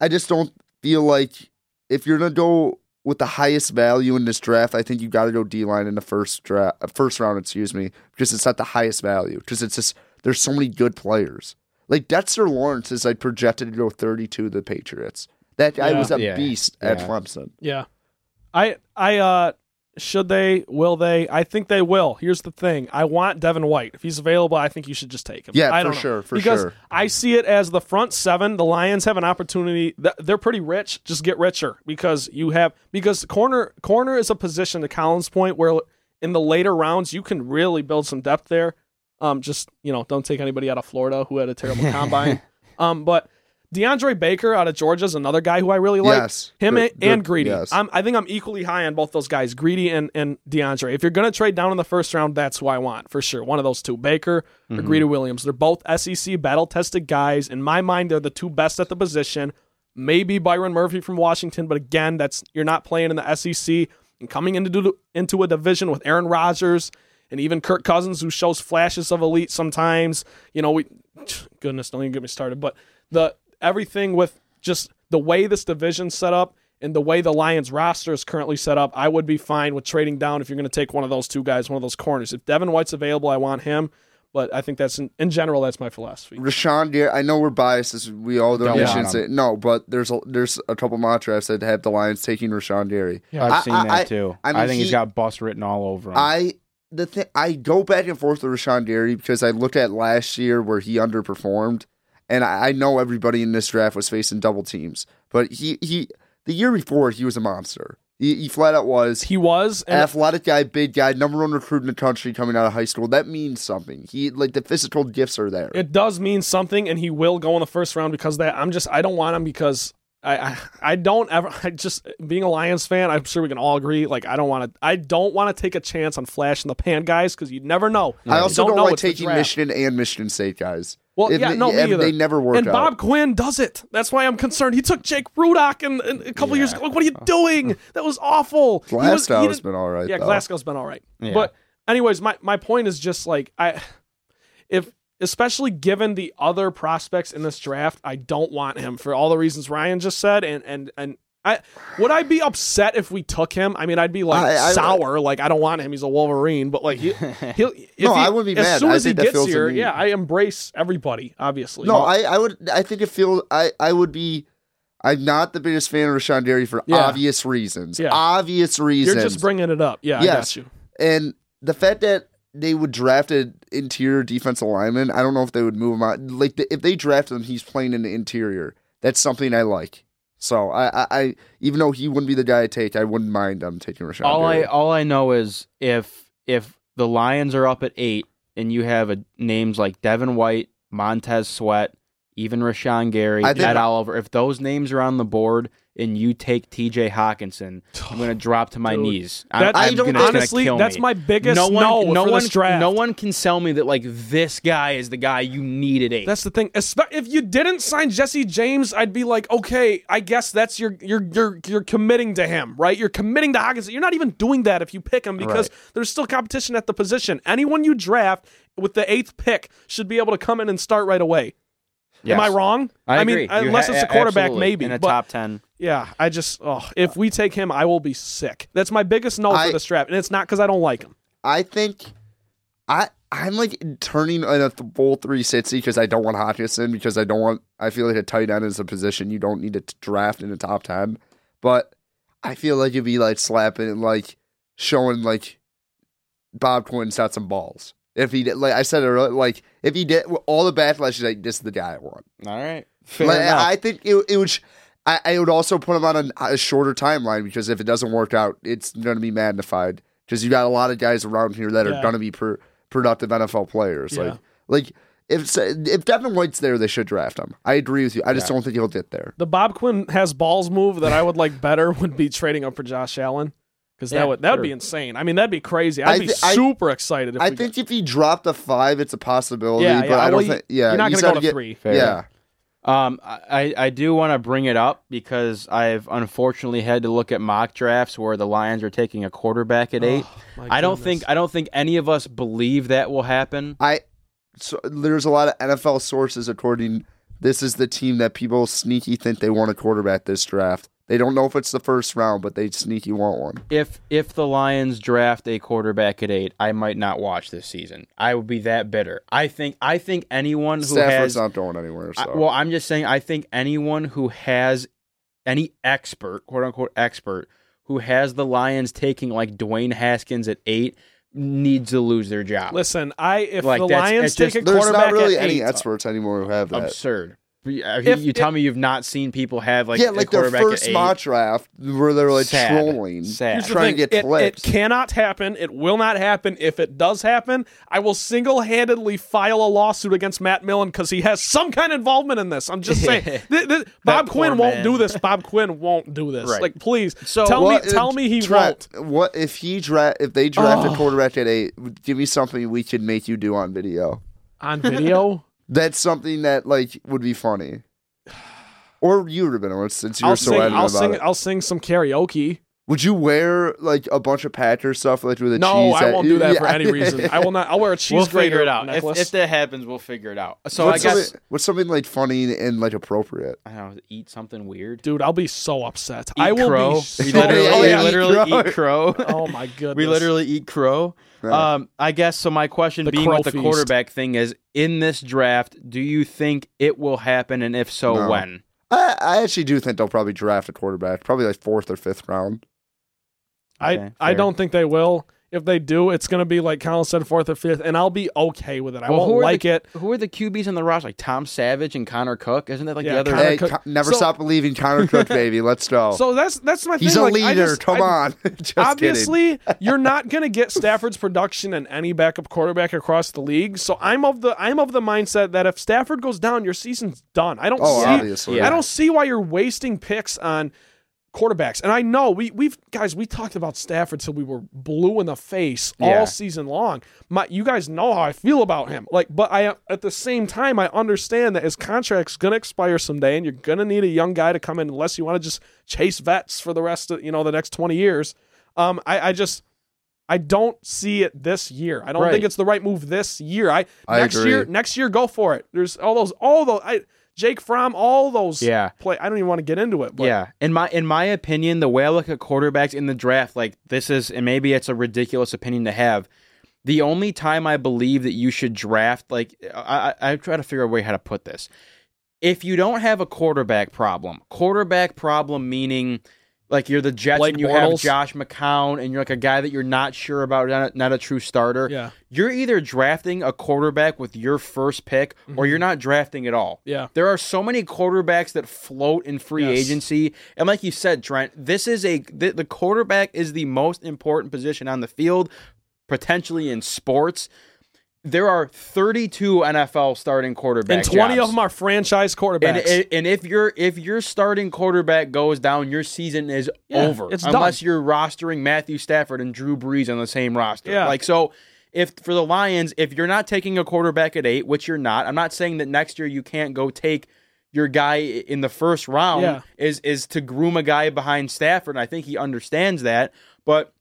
I just don't feel like if you're gonna go with the highest value in this draft, I think you got to go D line in the first draft, uh, first round. Excuse me, because it's not the highest value. Because it's just there's so many good players. Like Dexter Lawrence is like projected to go 32 to the Patriots. That guy Yeah. was a Yeah. beast at Yeah. Clemson. Yeah. I I uh should they will they I think they will. Here's the thing. I want Devin White. If he's available, I think you should just take him. Yeah, I for sure, for because sure. I see it as the front seven. The Lions have an opportunity. They're pretty rich. Just get richer because you have because corner corner is a position to Collins' point where in the later rounds you can really build some depth there. Um, just you know, don't take anybody out of Florida who had a terrible combine. Um, but DeAndre Baker out of Georgia is another guy who I really like. Yes. Him Good- and, and good- Greedy. yes. I'm, I think I'm equally high on both those guys, Greedy and, and DeAndre. If you're going to trade down in the first round, that's who I want for sure. One of those two, Baker or mm-hmm. Greedy Williams. They're both SEC battle tested guys. In my mind, they're the two best at the position. Maybe Byron Murphy from Washington, but again, that's you're not playing in the SEC and coming into into a division with Aaron Rodgers and even Kirk Cousins, who shows flashes of elite sometimes. You know, we goodness, don't even get me started. But the everything with just the way this division's set up and the way the Lions roster is currently set up, I would be fine with trading down if you're going to take one of those two guys, one of those corners. If Devin White's available, I want him. But I think that's in, in general, that's my philosophy. Rashan Gary, I know we're biased as we all don't, Don't you shouldn't say no, but there's a there's a couple mock drafts that have the Lions taking Rashan Gary. Yeah. I've I- seen I- that I- too. I I, mean, think he- he's got bust written all over him. I the thing I go back and forth with Rashan Gary because I looked at last year where he underperformed, and I, I know everybody in this draft was facing double teams, but he he the year before he was a monster. He, he flat out was. He was, athletic guy, big guy, number one recruit in the country coming out of high school. That means something. He like the physical gifts are there. it does mean something, and he will go in the first round because of that. I'm just, I don't want him because I, I, I don't ever. I just being a Lions fan, I'm sure we can all agree. Like, I don't want to, I don't want to take a chance on flash in the pan guys because you never know. I You also don't, know like taking. Michigan and Michigan State guys. Well, It- yeah, no, me and either. they never work And out. Bob Quinn does it. That's why I'm concerned. He took Jake Rudock and, and a couple years ago. Like, what are you doing? That was awful. He was- Glasgow's been all right. yeah, though. Glasgow's been all right. Yeah. But anyways, my, my point is just like I if especially given the other prospects in this draft, I don't want him for all the reasons Ryan just said and and and I would I be upset if we took him? I mean, I'd be like I- I- sour, like I don't want him. He's a Wolverine, but like he, he'll. If No, he, I wouldn't be as mad. soon I as he gets here, yeah, I embrace everybody. Obviously, No, I, I would. I think it feels. I, I would be. I'm not the biggest fan of Rashan Gary for Yeah. obvious reasons. Yeah. Obvious reasons. you're just bringing it up. Yeah, I Yes. got you. and the fact that they would draft an interior defensive lineman, I don't know if they would move him out. Like the, if they draft him, he's playing in the interior. That's something I like. So I, I, I even though he wouldn't be the guy I take, I wouldn't mind them taking Rashan. all I all I know is if if the Lions are up at eight and you have a, names like Devin White, Montez Sweat, even Rashan Gary, Ed Oliver, if those names are on the board and you take T.J. Hockenson, I'm gonna drop to my Dude, knees. I'm, I don't- gonna, honestly, that's me. my biggest no one, no, no one, no one can sell me that like this guy is the guy you need at eight. That's the thing. Espe- If you didn't sign Jesse James, I'd be like, okay, I guess that's your you're you're you're committing to him, right? You're committing to Hockenson. You're not even doing that if you pick him because there's still competition at the position. Anyone you draft with the eighth pick should be able to come in and start right away. Yes. Am I wrong? I, mean, agree. You unless ha- it's a quarterback, absolutely. maybe. in a top ten. Yeah, I just oh, if we take him, I will be sick. That's my biggest no I- for this draft, and it's not because I don't like him. I think I I'm like turning in a th- full 360 because I don't want Hockenson because I don't want I feel like a tight end is a position you don't need to draft in the top 10 but I feel like it'd be like slapping and like showing like Bob Quinn's got some balls if he did like I said earlier like if he did all the backlash is like this is the guy I want All right, fair like, enough. I think it, it would sh- I, I would also put him on a, a shorter timeline because if it doesn't work out, it's going to be magnified because you got a lot of guys around here that Yeah. are going to be per, productive NFL players. Yeah. Like, like if if Devin White's there, they should draft him. I agree with you. I just Yeah. don't think he'll get there. The Bob Quinn has balls move that I would like better would be trading up for Josh Allen because Yeah, that would that would sure. be insane. I mean, that'd be crazy. I'd I be thi- I- super excited. If I we think if he dropped a five, it's a possibility. Yeah, but yeah, I don't well, you- think. Yeah, you're not he's going to go gotta to get- three. Fair. Yeah, Um, I, I do want to bring it up because I've unfortunately had to look at mock drafts where the Lions are taking a quarterback at eight. my I don't think I don't think any of us believe that will happen. I so there's a lot of NFL sources according this is the team that people sneaky think they want a quarterback this draft. They don't know if it's the first round, but they sneaky want one. If if the Lions draft a quarterback at eight, I might not watch this season. I would be that bitter. I think I think anyone who Stafford's has not going anywhere. So. I- well, I'm just saying. I think anyone who has any expert, quote unquote expert, who has the Lions taking like Dwayne Haskins at eight, needs to lose their job. Listen, I if Like, the Lions take just- a there's quarterback not really at any eight, experts anymore who have that. Absurd. You, If- you tell if- me you've not seen people have like yeah, a like their quarterback at first eight? mock draft where they're like Sad. trolling, Sad. Trying to get it, clips. it cannot happen. It will not happen. If it does happen, I will single-handedly file a lawsuit against Matt Millen because he has some kind of involvement in this. I'm just saying. Th- th- Bob poor Quinn won't man. do this. Bob Quinn won't do this. Right. Like, please, So tell What- me, tell me he dra- won't. What if he draft? If they draft Oh. a quarterback at eight, give me something we could make you do on video. on video. That's something that like would be funny. Or you would have been since you're I'll so sing. adamant I'll about sing. it. I'll sing some karaoke. Would you wear like a bunch of Packer stuff like with a No, cheese? No, I won't do that for any reason. I will not. I'll wear a cheese We'll figure grater it out. If, necklace. if that happens, we'll figure it out. So what's I guess something, what's something like funny and like appropriate? I don't know. Eat something weird. Dude, I'll be so upset. Eat I will crow. be. we So, literally, Oh, we yeah, eat literally crow. eat crow. Oh my goodness. we literally eat crow. Yeah. Um, I guess so. My question The being crow with the feast. quarterback thing is: in this draft, do you think it will happen, and if so, No. when? I, I actually do think they'll probably draft a quarterback, probably like fourth or fifth round. I Okay, I don't think they will. If they do, it's going to be like Colin said, fourth or fifth, and I'll be okay with it. I Well, won't like the, it. Who are the QBs on the roster? Like Tom Savage and Connor Cook? Isn't that like Yeah, the other? Connor Hey, Co- never so- stop believing Connor Cook, baby. Let's go. So that's that's my He's thing. a like, leader. just- Come I- on. Just kidding. Obviously, you're not going to get Stafford's production and any backup quarterback across the league. So I'm of the I'm of the mindset that if Stafford goes down, your season's done. I don't Oh, see obviously. Yeah. I don't see why you're wasting picks on quarterbacks. And I know we we've guys we talked about Stafford till we were blue in the face Yeah. all season long. My you guys know how I feel about him. Like, but I at the same time I understand that his contract's gonna expire someday, and you're gonna need a young guy to come in unless you want to just chase vets for the rest of you know the next twenty years. Um, I, I just. I don't see it this year. I don't Right. think it's the right move this year. I, I next agree. year, next year, go for it. There's all those, all those. I, Jake Fromm, all those. Yeah. Play. I don't even want to get into it. But yeah, in my in my opinion, the way I look at quarterbacks in the draft, like this is, and maybe it's a ridiculous opinion to have. The only time I believe that you should draft, like I, I, I try to figure out a way how to put this. If you don't have a quarterback problem, quarterback problem meaning like you're the Jets Blake and you Bortles. have Josh McCown and you're like a guy that you're not sure about, not, not a true starter. Yeah. You're either drafting a quarterback with your first pick or you're not drafting at all. Mm-hmm. Yeah. There are so many quarterbacks that float in free Yes. agency. And like you said, Trent, this is a the, the quarterback is the most important position on the field, potentially in sports. There are 32 NFL starting quarterbacks. and 20 of them are franchise quarterbacks. And, and if your if your starting quarterback goes down, your season is Yeah, over. it's done. unless you're rostering Matthew Stafford and Drew Brees on the same roster. Yeah. Like so, if for the Lions, if you're not taking a quarterback at eight, which you're not, I'm not saying that next year you can't go take your guy in the first round. Yeah. Is is to groom a guy behind Stafford, and I think he understands that, but.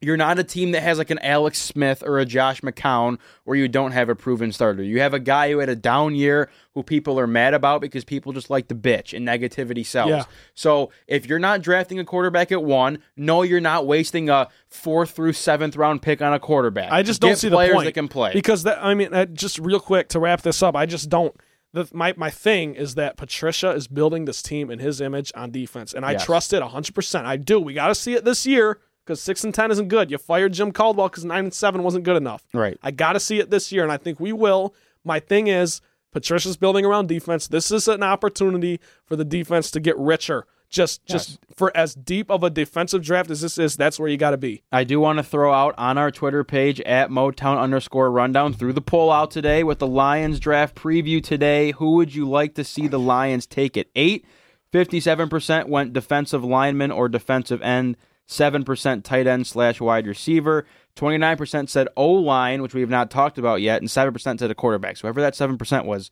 You're not a team that has like an Alex Smith or a Josh McCown where you don't have a proven starter. You have a guy who had a down year who people are mad about because people just like to bitch and negativity sells. Yeah. So if you're not drafting a quarterback at one, no, you're not wasting a fourth through seventh round pick on a quarterback. I just don't see the players point that can play. because that. I mean, just real quick to wrap this up, I just don't. The, my my thing is that Patricia is building this team in his image on defense, and I Yes. trust it 100. percent I do. We got to see it this year because six and ten isn't good. You fired Jim Caldwell because nine and seven wasn't good enough. Right. I got to see it this year, and I think we will. My thing is, Patricia's building around defense. This is an opportunity for the defense to get richer. Just, just for as deep of a defensive draft as this is, that's where you got to be. I do want to throw out on our Twitter page at Motown underscore rundown through the poll out today with the Lions draft preview today. Who would you like to see the Lions take it? eight? 57% went defensive lineman or defensive end, 7% tight end slash wide receiver, 29% said O line, which we have not talked about yet, and 7% said a quarterback. So whoever that 7% was,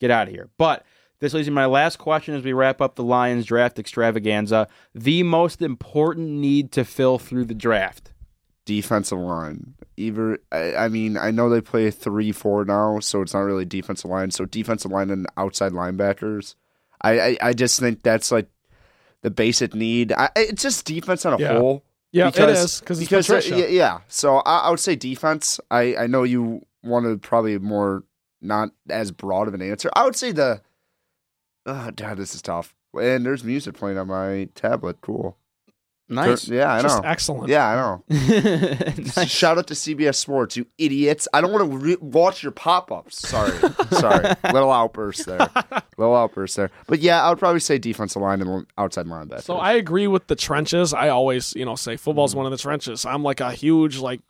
get out of here. But This leads me to my last question as we wrap up the Lions draft extravaganza. The most important need to fill through the draft. defensive line. Either I, I mean, I know they play three four now, so it's not really defensive line. So defensive line and outside linebackers. I I, I just think that's like the basic need. I, it's just defense on a Yeah. whole. Yeah, it because, is because it's because uh, Patricia. yeah, yeah. So I, I would say defense. I I know you wanted probably more not as broad of an answer. I would say the. Oh, God, this is tough. And there's music playing on my tablet. Cool. Nice. Yeah, I Just know. excellent. Yeah, I know. Nice. Shout out to CBS Sports, you idiots! I don't want to re- watch your pop-ups. Sorry, sorry, little outburst there, little outburst there. But yeah, I would probably say defensive line and outside linebacker. So I agree with the trenches. I always, you know, say football's one of the trenches. I'm like a huge like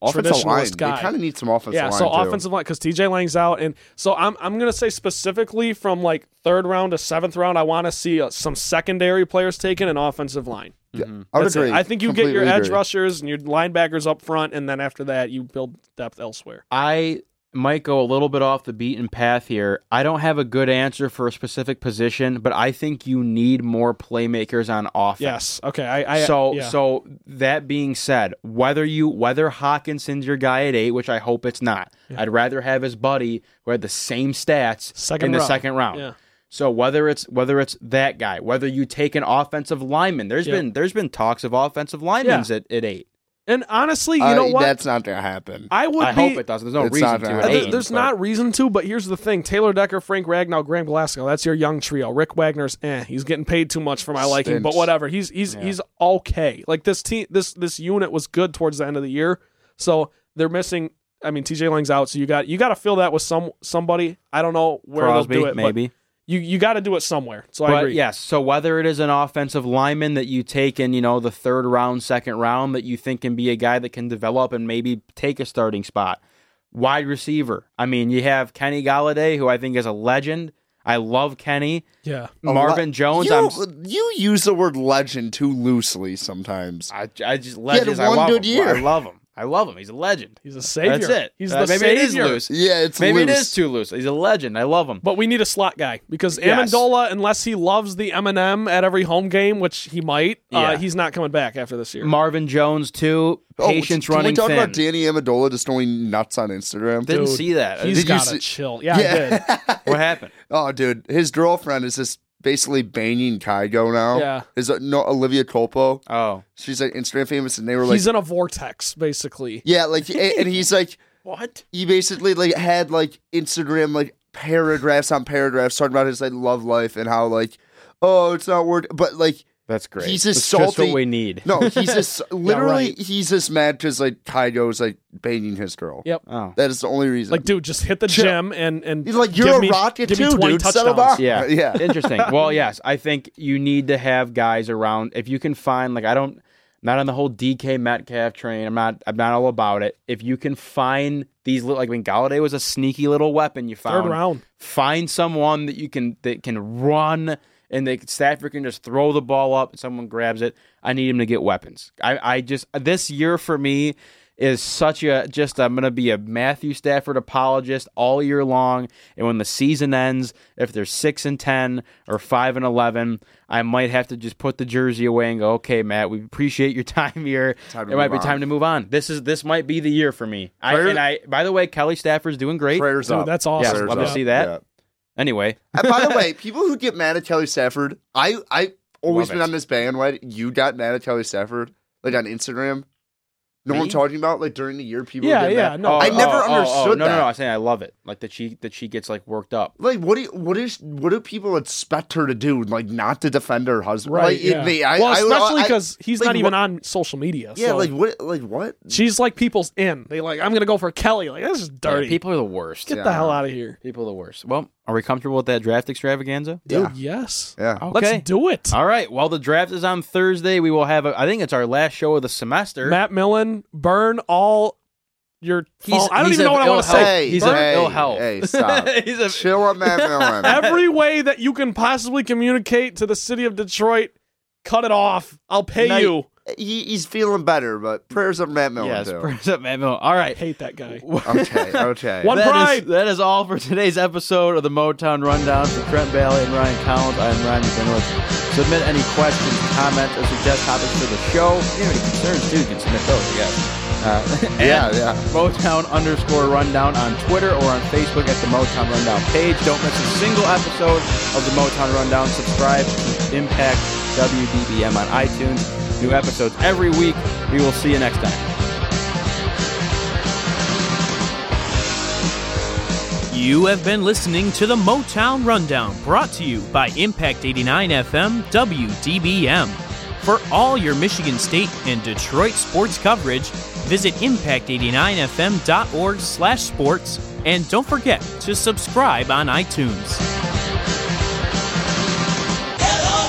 offensive line, traditionalist guy. they kind of need some offensive yeah. line So too. offensive line because TJ Lang's out, and so I'm I'm gonna say specifically from like third round to seventh round, I want to see uh, some secondary players taken and offensive line. Mhm. I would That's it. agree. I think you get your edge agree. rushers and your linebackers up front, and then after that you build depth elsewhere. I might go a little bit off the beaten path here. I don't have a good answer for a specific position, but I think you need more playmakers on offense. Yes. Okay. I. I so yeah. so that being said, whether you whether Hockenson's your guy at eight, which I hope it's not, I'd rather have his buddy who had the same stats Second in the round. second round. Yeah. So whether it's whether it's that guy, whether you take an offensive lineman, there's Yeah. been there's been talks of offensive linemen Yeah. at, at eight. And honestly, you I- know what? That's not gonna happen. I would I be, hope it doesn't. There's no reason not to gonna at Uh, happen. eight. there's but- not reason to, but here's the thing: Taylor Decker, Frank Ragnow, Graham Glasgow. That's your young trio. Rick Wagner's eh, he's getting paid too much for my liking, but whatever. He's he's Yeah. he's okay. Like this team, this this unit was good towards the end of the year, so they're missing. I mean, TJ Lang's out, so you got you got to fill that with some somebody. I don't know where Crosby, they'll do it, but maybe. You you got to do it somewhere. So I agree. yes, so whether it is an offensive lineman that you take in, you know, the third round, second round, that you think can be a guy that can develop and maybe take a starting spot. Wide receiver. I mean, you have Kenny Golladay, who I think is a legend. I love Kenny. yeah. Marvin le- Jones. You, I'm. you use the word legend too loosely sometimes. I, I just legends. I one love good him. year. I love him. I love him. He's a legend. He's a savior. That's it. He's Uh, the maybe it is savior. loose. Yeah, it's Maybe it loose. is too loose. He's a legend. I love him. But we need a slot guy because Yes. Amendola, unless he loves the M&M at every home game, which he might, Yeah. uh, he's not coming back after this year. Marvin Jones too. Oh, Patience can running we talk thin. about Danny Amendola just going nuts on Instagram? Didn't Dude, see that. He's Did got to see- chill. Yeah, I did. what happened? Oh, dude, his girlfriend is just basically banging Kygo now. Yeah. Is uh, no Olivia Culpo? Oh, She's like Instagram famous, and they were like, he's in a vortex, basically. yeah, like, and he's like, what? he basically like had like Instagram like paragraphs on paragraphs talking about his like love life and how like, oh, it's not worth, but like. That's great. He's That's just just what we need. No, he's just literally right. he's just mad because like Kygo's like banging his girl. Yep. Oh. That is the only reason. Like, dude, just hit the Chill. gym and and he's like, you're a me, rocket give too, me dude. Settle touchdowns. down. Yeah. yeah. Interesting. Well, yes, I think you need to have guys around. If you can find, like, I don't, not on the whole DK Metcalf train. I'm not. I'm not all about it. If you can find these, little, like, when Golladay was a sneaky little weapon, you found. Third round. Find someone that you can that can run and they Stafford can just throw the ball up and someone grabs it. I need him to get weapons. I, I just this year for me is such a just I'm gonna be a Matthew Stafford apologist all year long. And when the season ends, if they're six and ten or five and eleven, I might have to just put the jersey away and go, okay, Matt, we appreciate your time here. Time it might be on. time to move on. This is this might be the year for me. I, and I by the way, Kelly Stafford's doing great. Prayers Dude, up. that's awesome. Yes, Prayers love to see that. Yeah. Anyway, And by the way, people who get mad at Kelly Stafford, I I always Love been it. on this bandwagon. You got mad at Kelly Stafford, like on Instagram. No Me? one talking about like during the year people. Yeah, get yeah, mad. no. I oh, never oh, oh, understood no, No, no. I'm saying I love it. Like that she that she gets like worked up. Like what do you, what is what do people expect her to do? Like not to defend her husband? Right. Like, yeah. they- I- well, especially because he's like, not even what- on social media. Yeah, so like what? Like what? she's like people's in. They like, I'm gonna go for Kelly. Like this is dirty. Yeah, people are the worst. Get Yeah. the hell out of here, People are the worst. Well, are we comfortable with that draft extravaganza? dude. Yeah. Oh, yes. Yeah. Okay. Let's do it. All right. Well, the draft is on Thursday. We will have. A, I think it's our last show of the semester. Matt Millen, burn all your. He's- phone- I don't even know what I want to say. Hey, He's hey, of ill health. Hey, stop. He's a- Chill on Matt Millen. Every way that you can possibly communicate to the city of Detroit, cut it off. I'll pay Night. you. He, he's feeling better, but prayers up Matt Millen Yes, too. prayers up, Matt Millen. All right. Hate that guy. okay, okay. One That is- pride. that is all for today's episode of the Motown Rundown. For Trent Balley and Ryan Collins, I am Ryan McMillan. Submit any questions, comments, or suggest topics for the show. If you have any concerns, too, you can submit those, I guess. Uh, Yeah, yeah. Motown underscore rundown on Twitter or on Facebook at the Motown Rundown page. Don't miss a single episode of the Motown Rundown. Subscribe to Impact WDBM on iTunes new episodes every week. We will see you next time. You have been listening to the Motown Rundown, brought to you by Impact 89 FM WDBM. For all your Michigan State and Detroit sports coverage, visit impact89fm.org slash sports, and don't forget to subscribe on iTunes. Hello,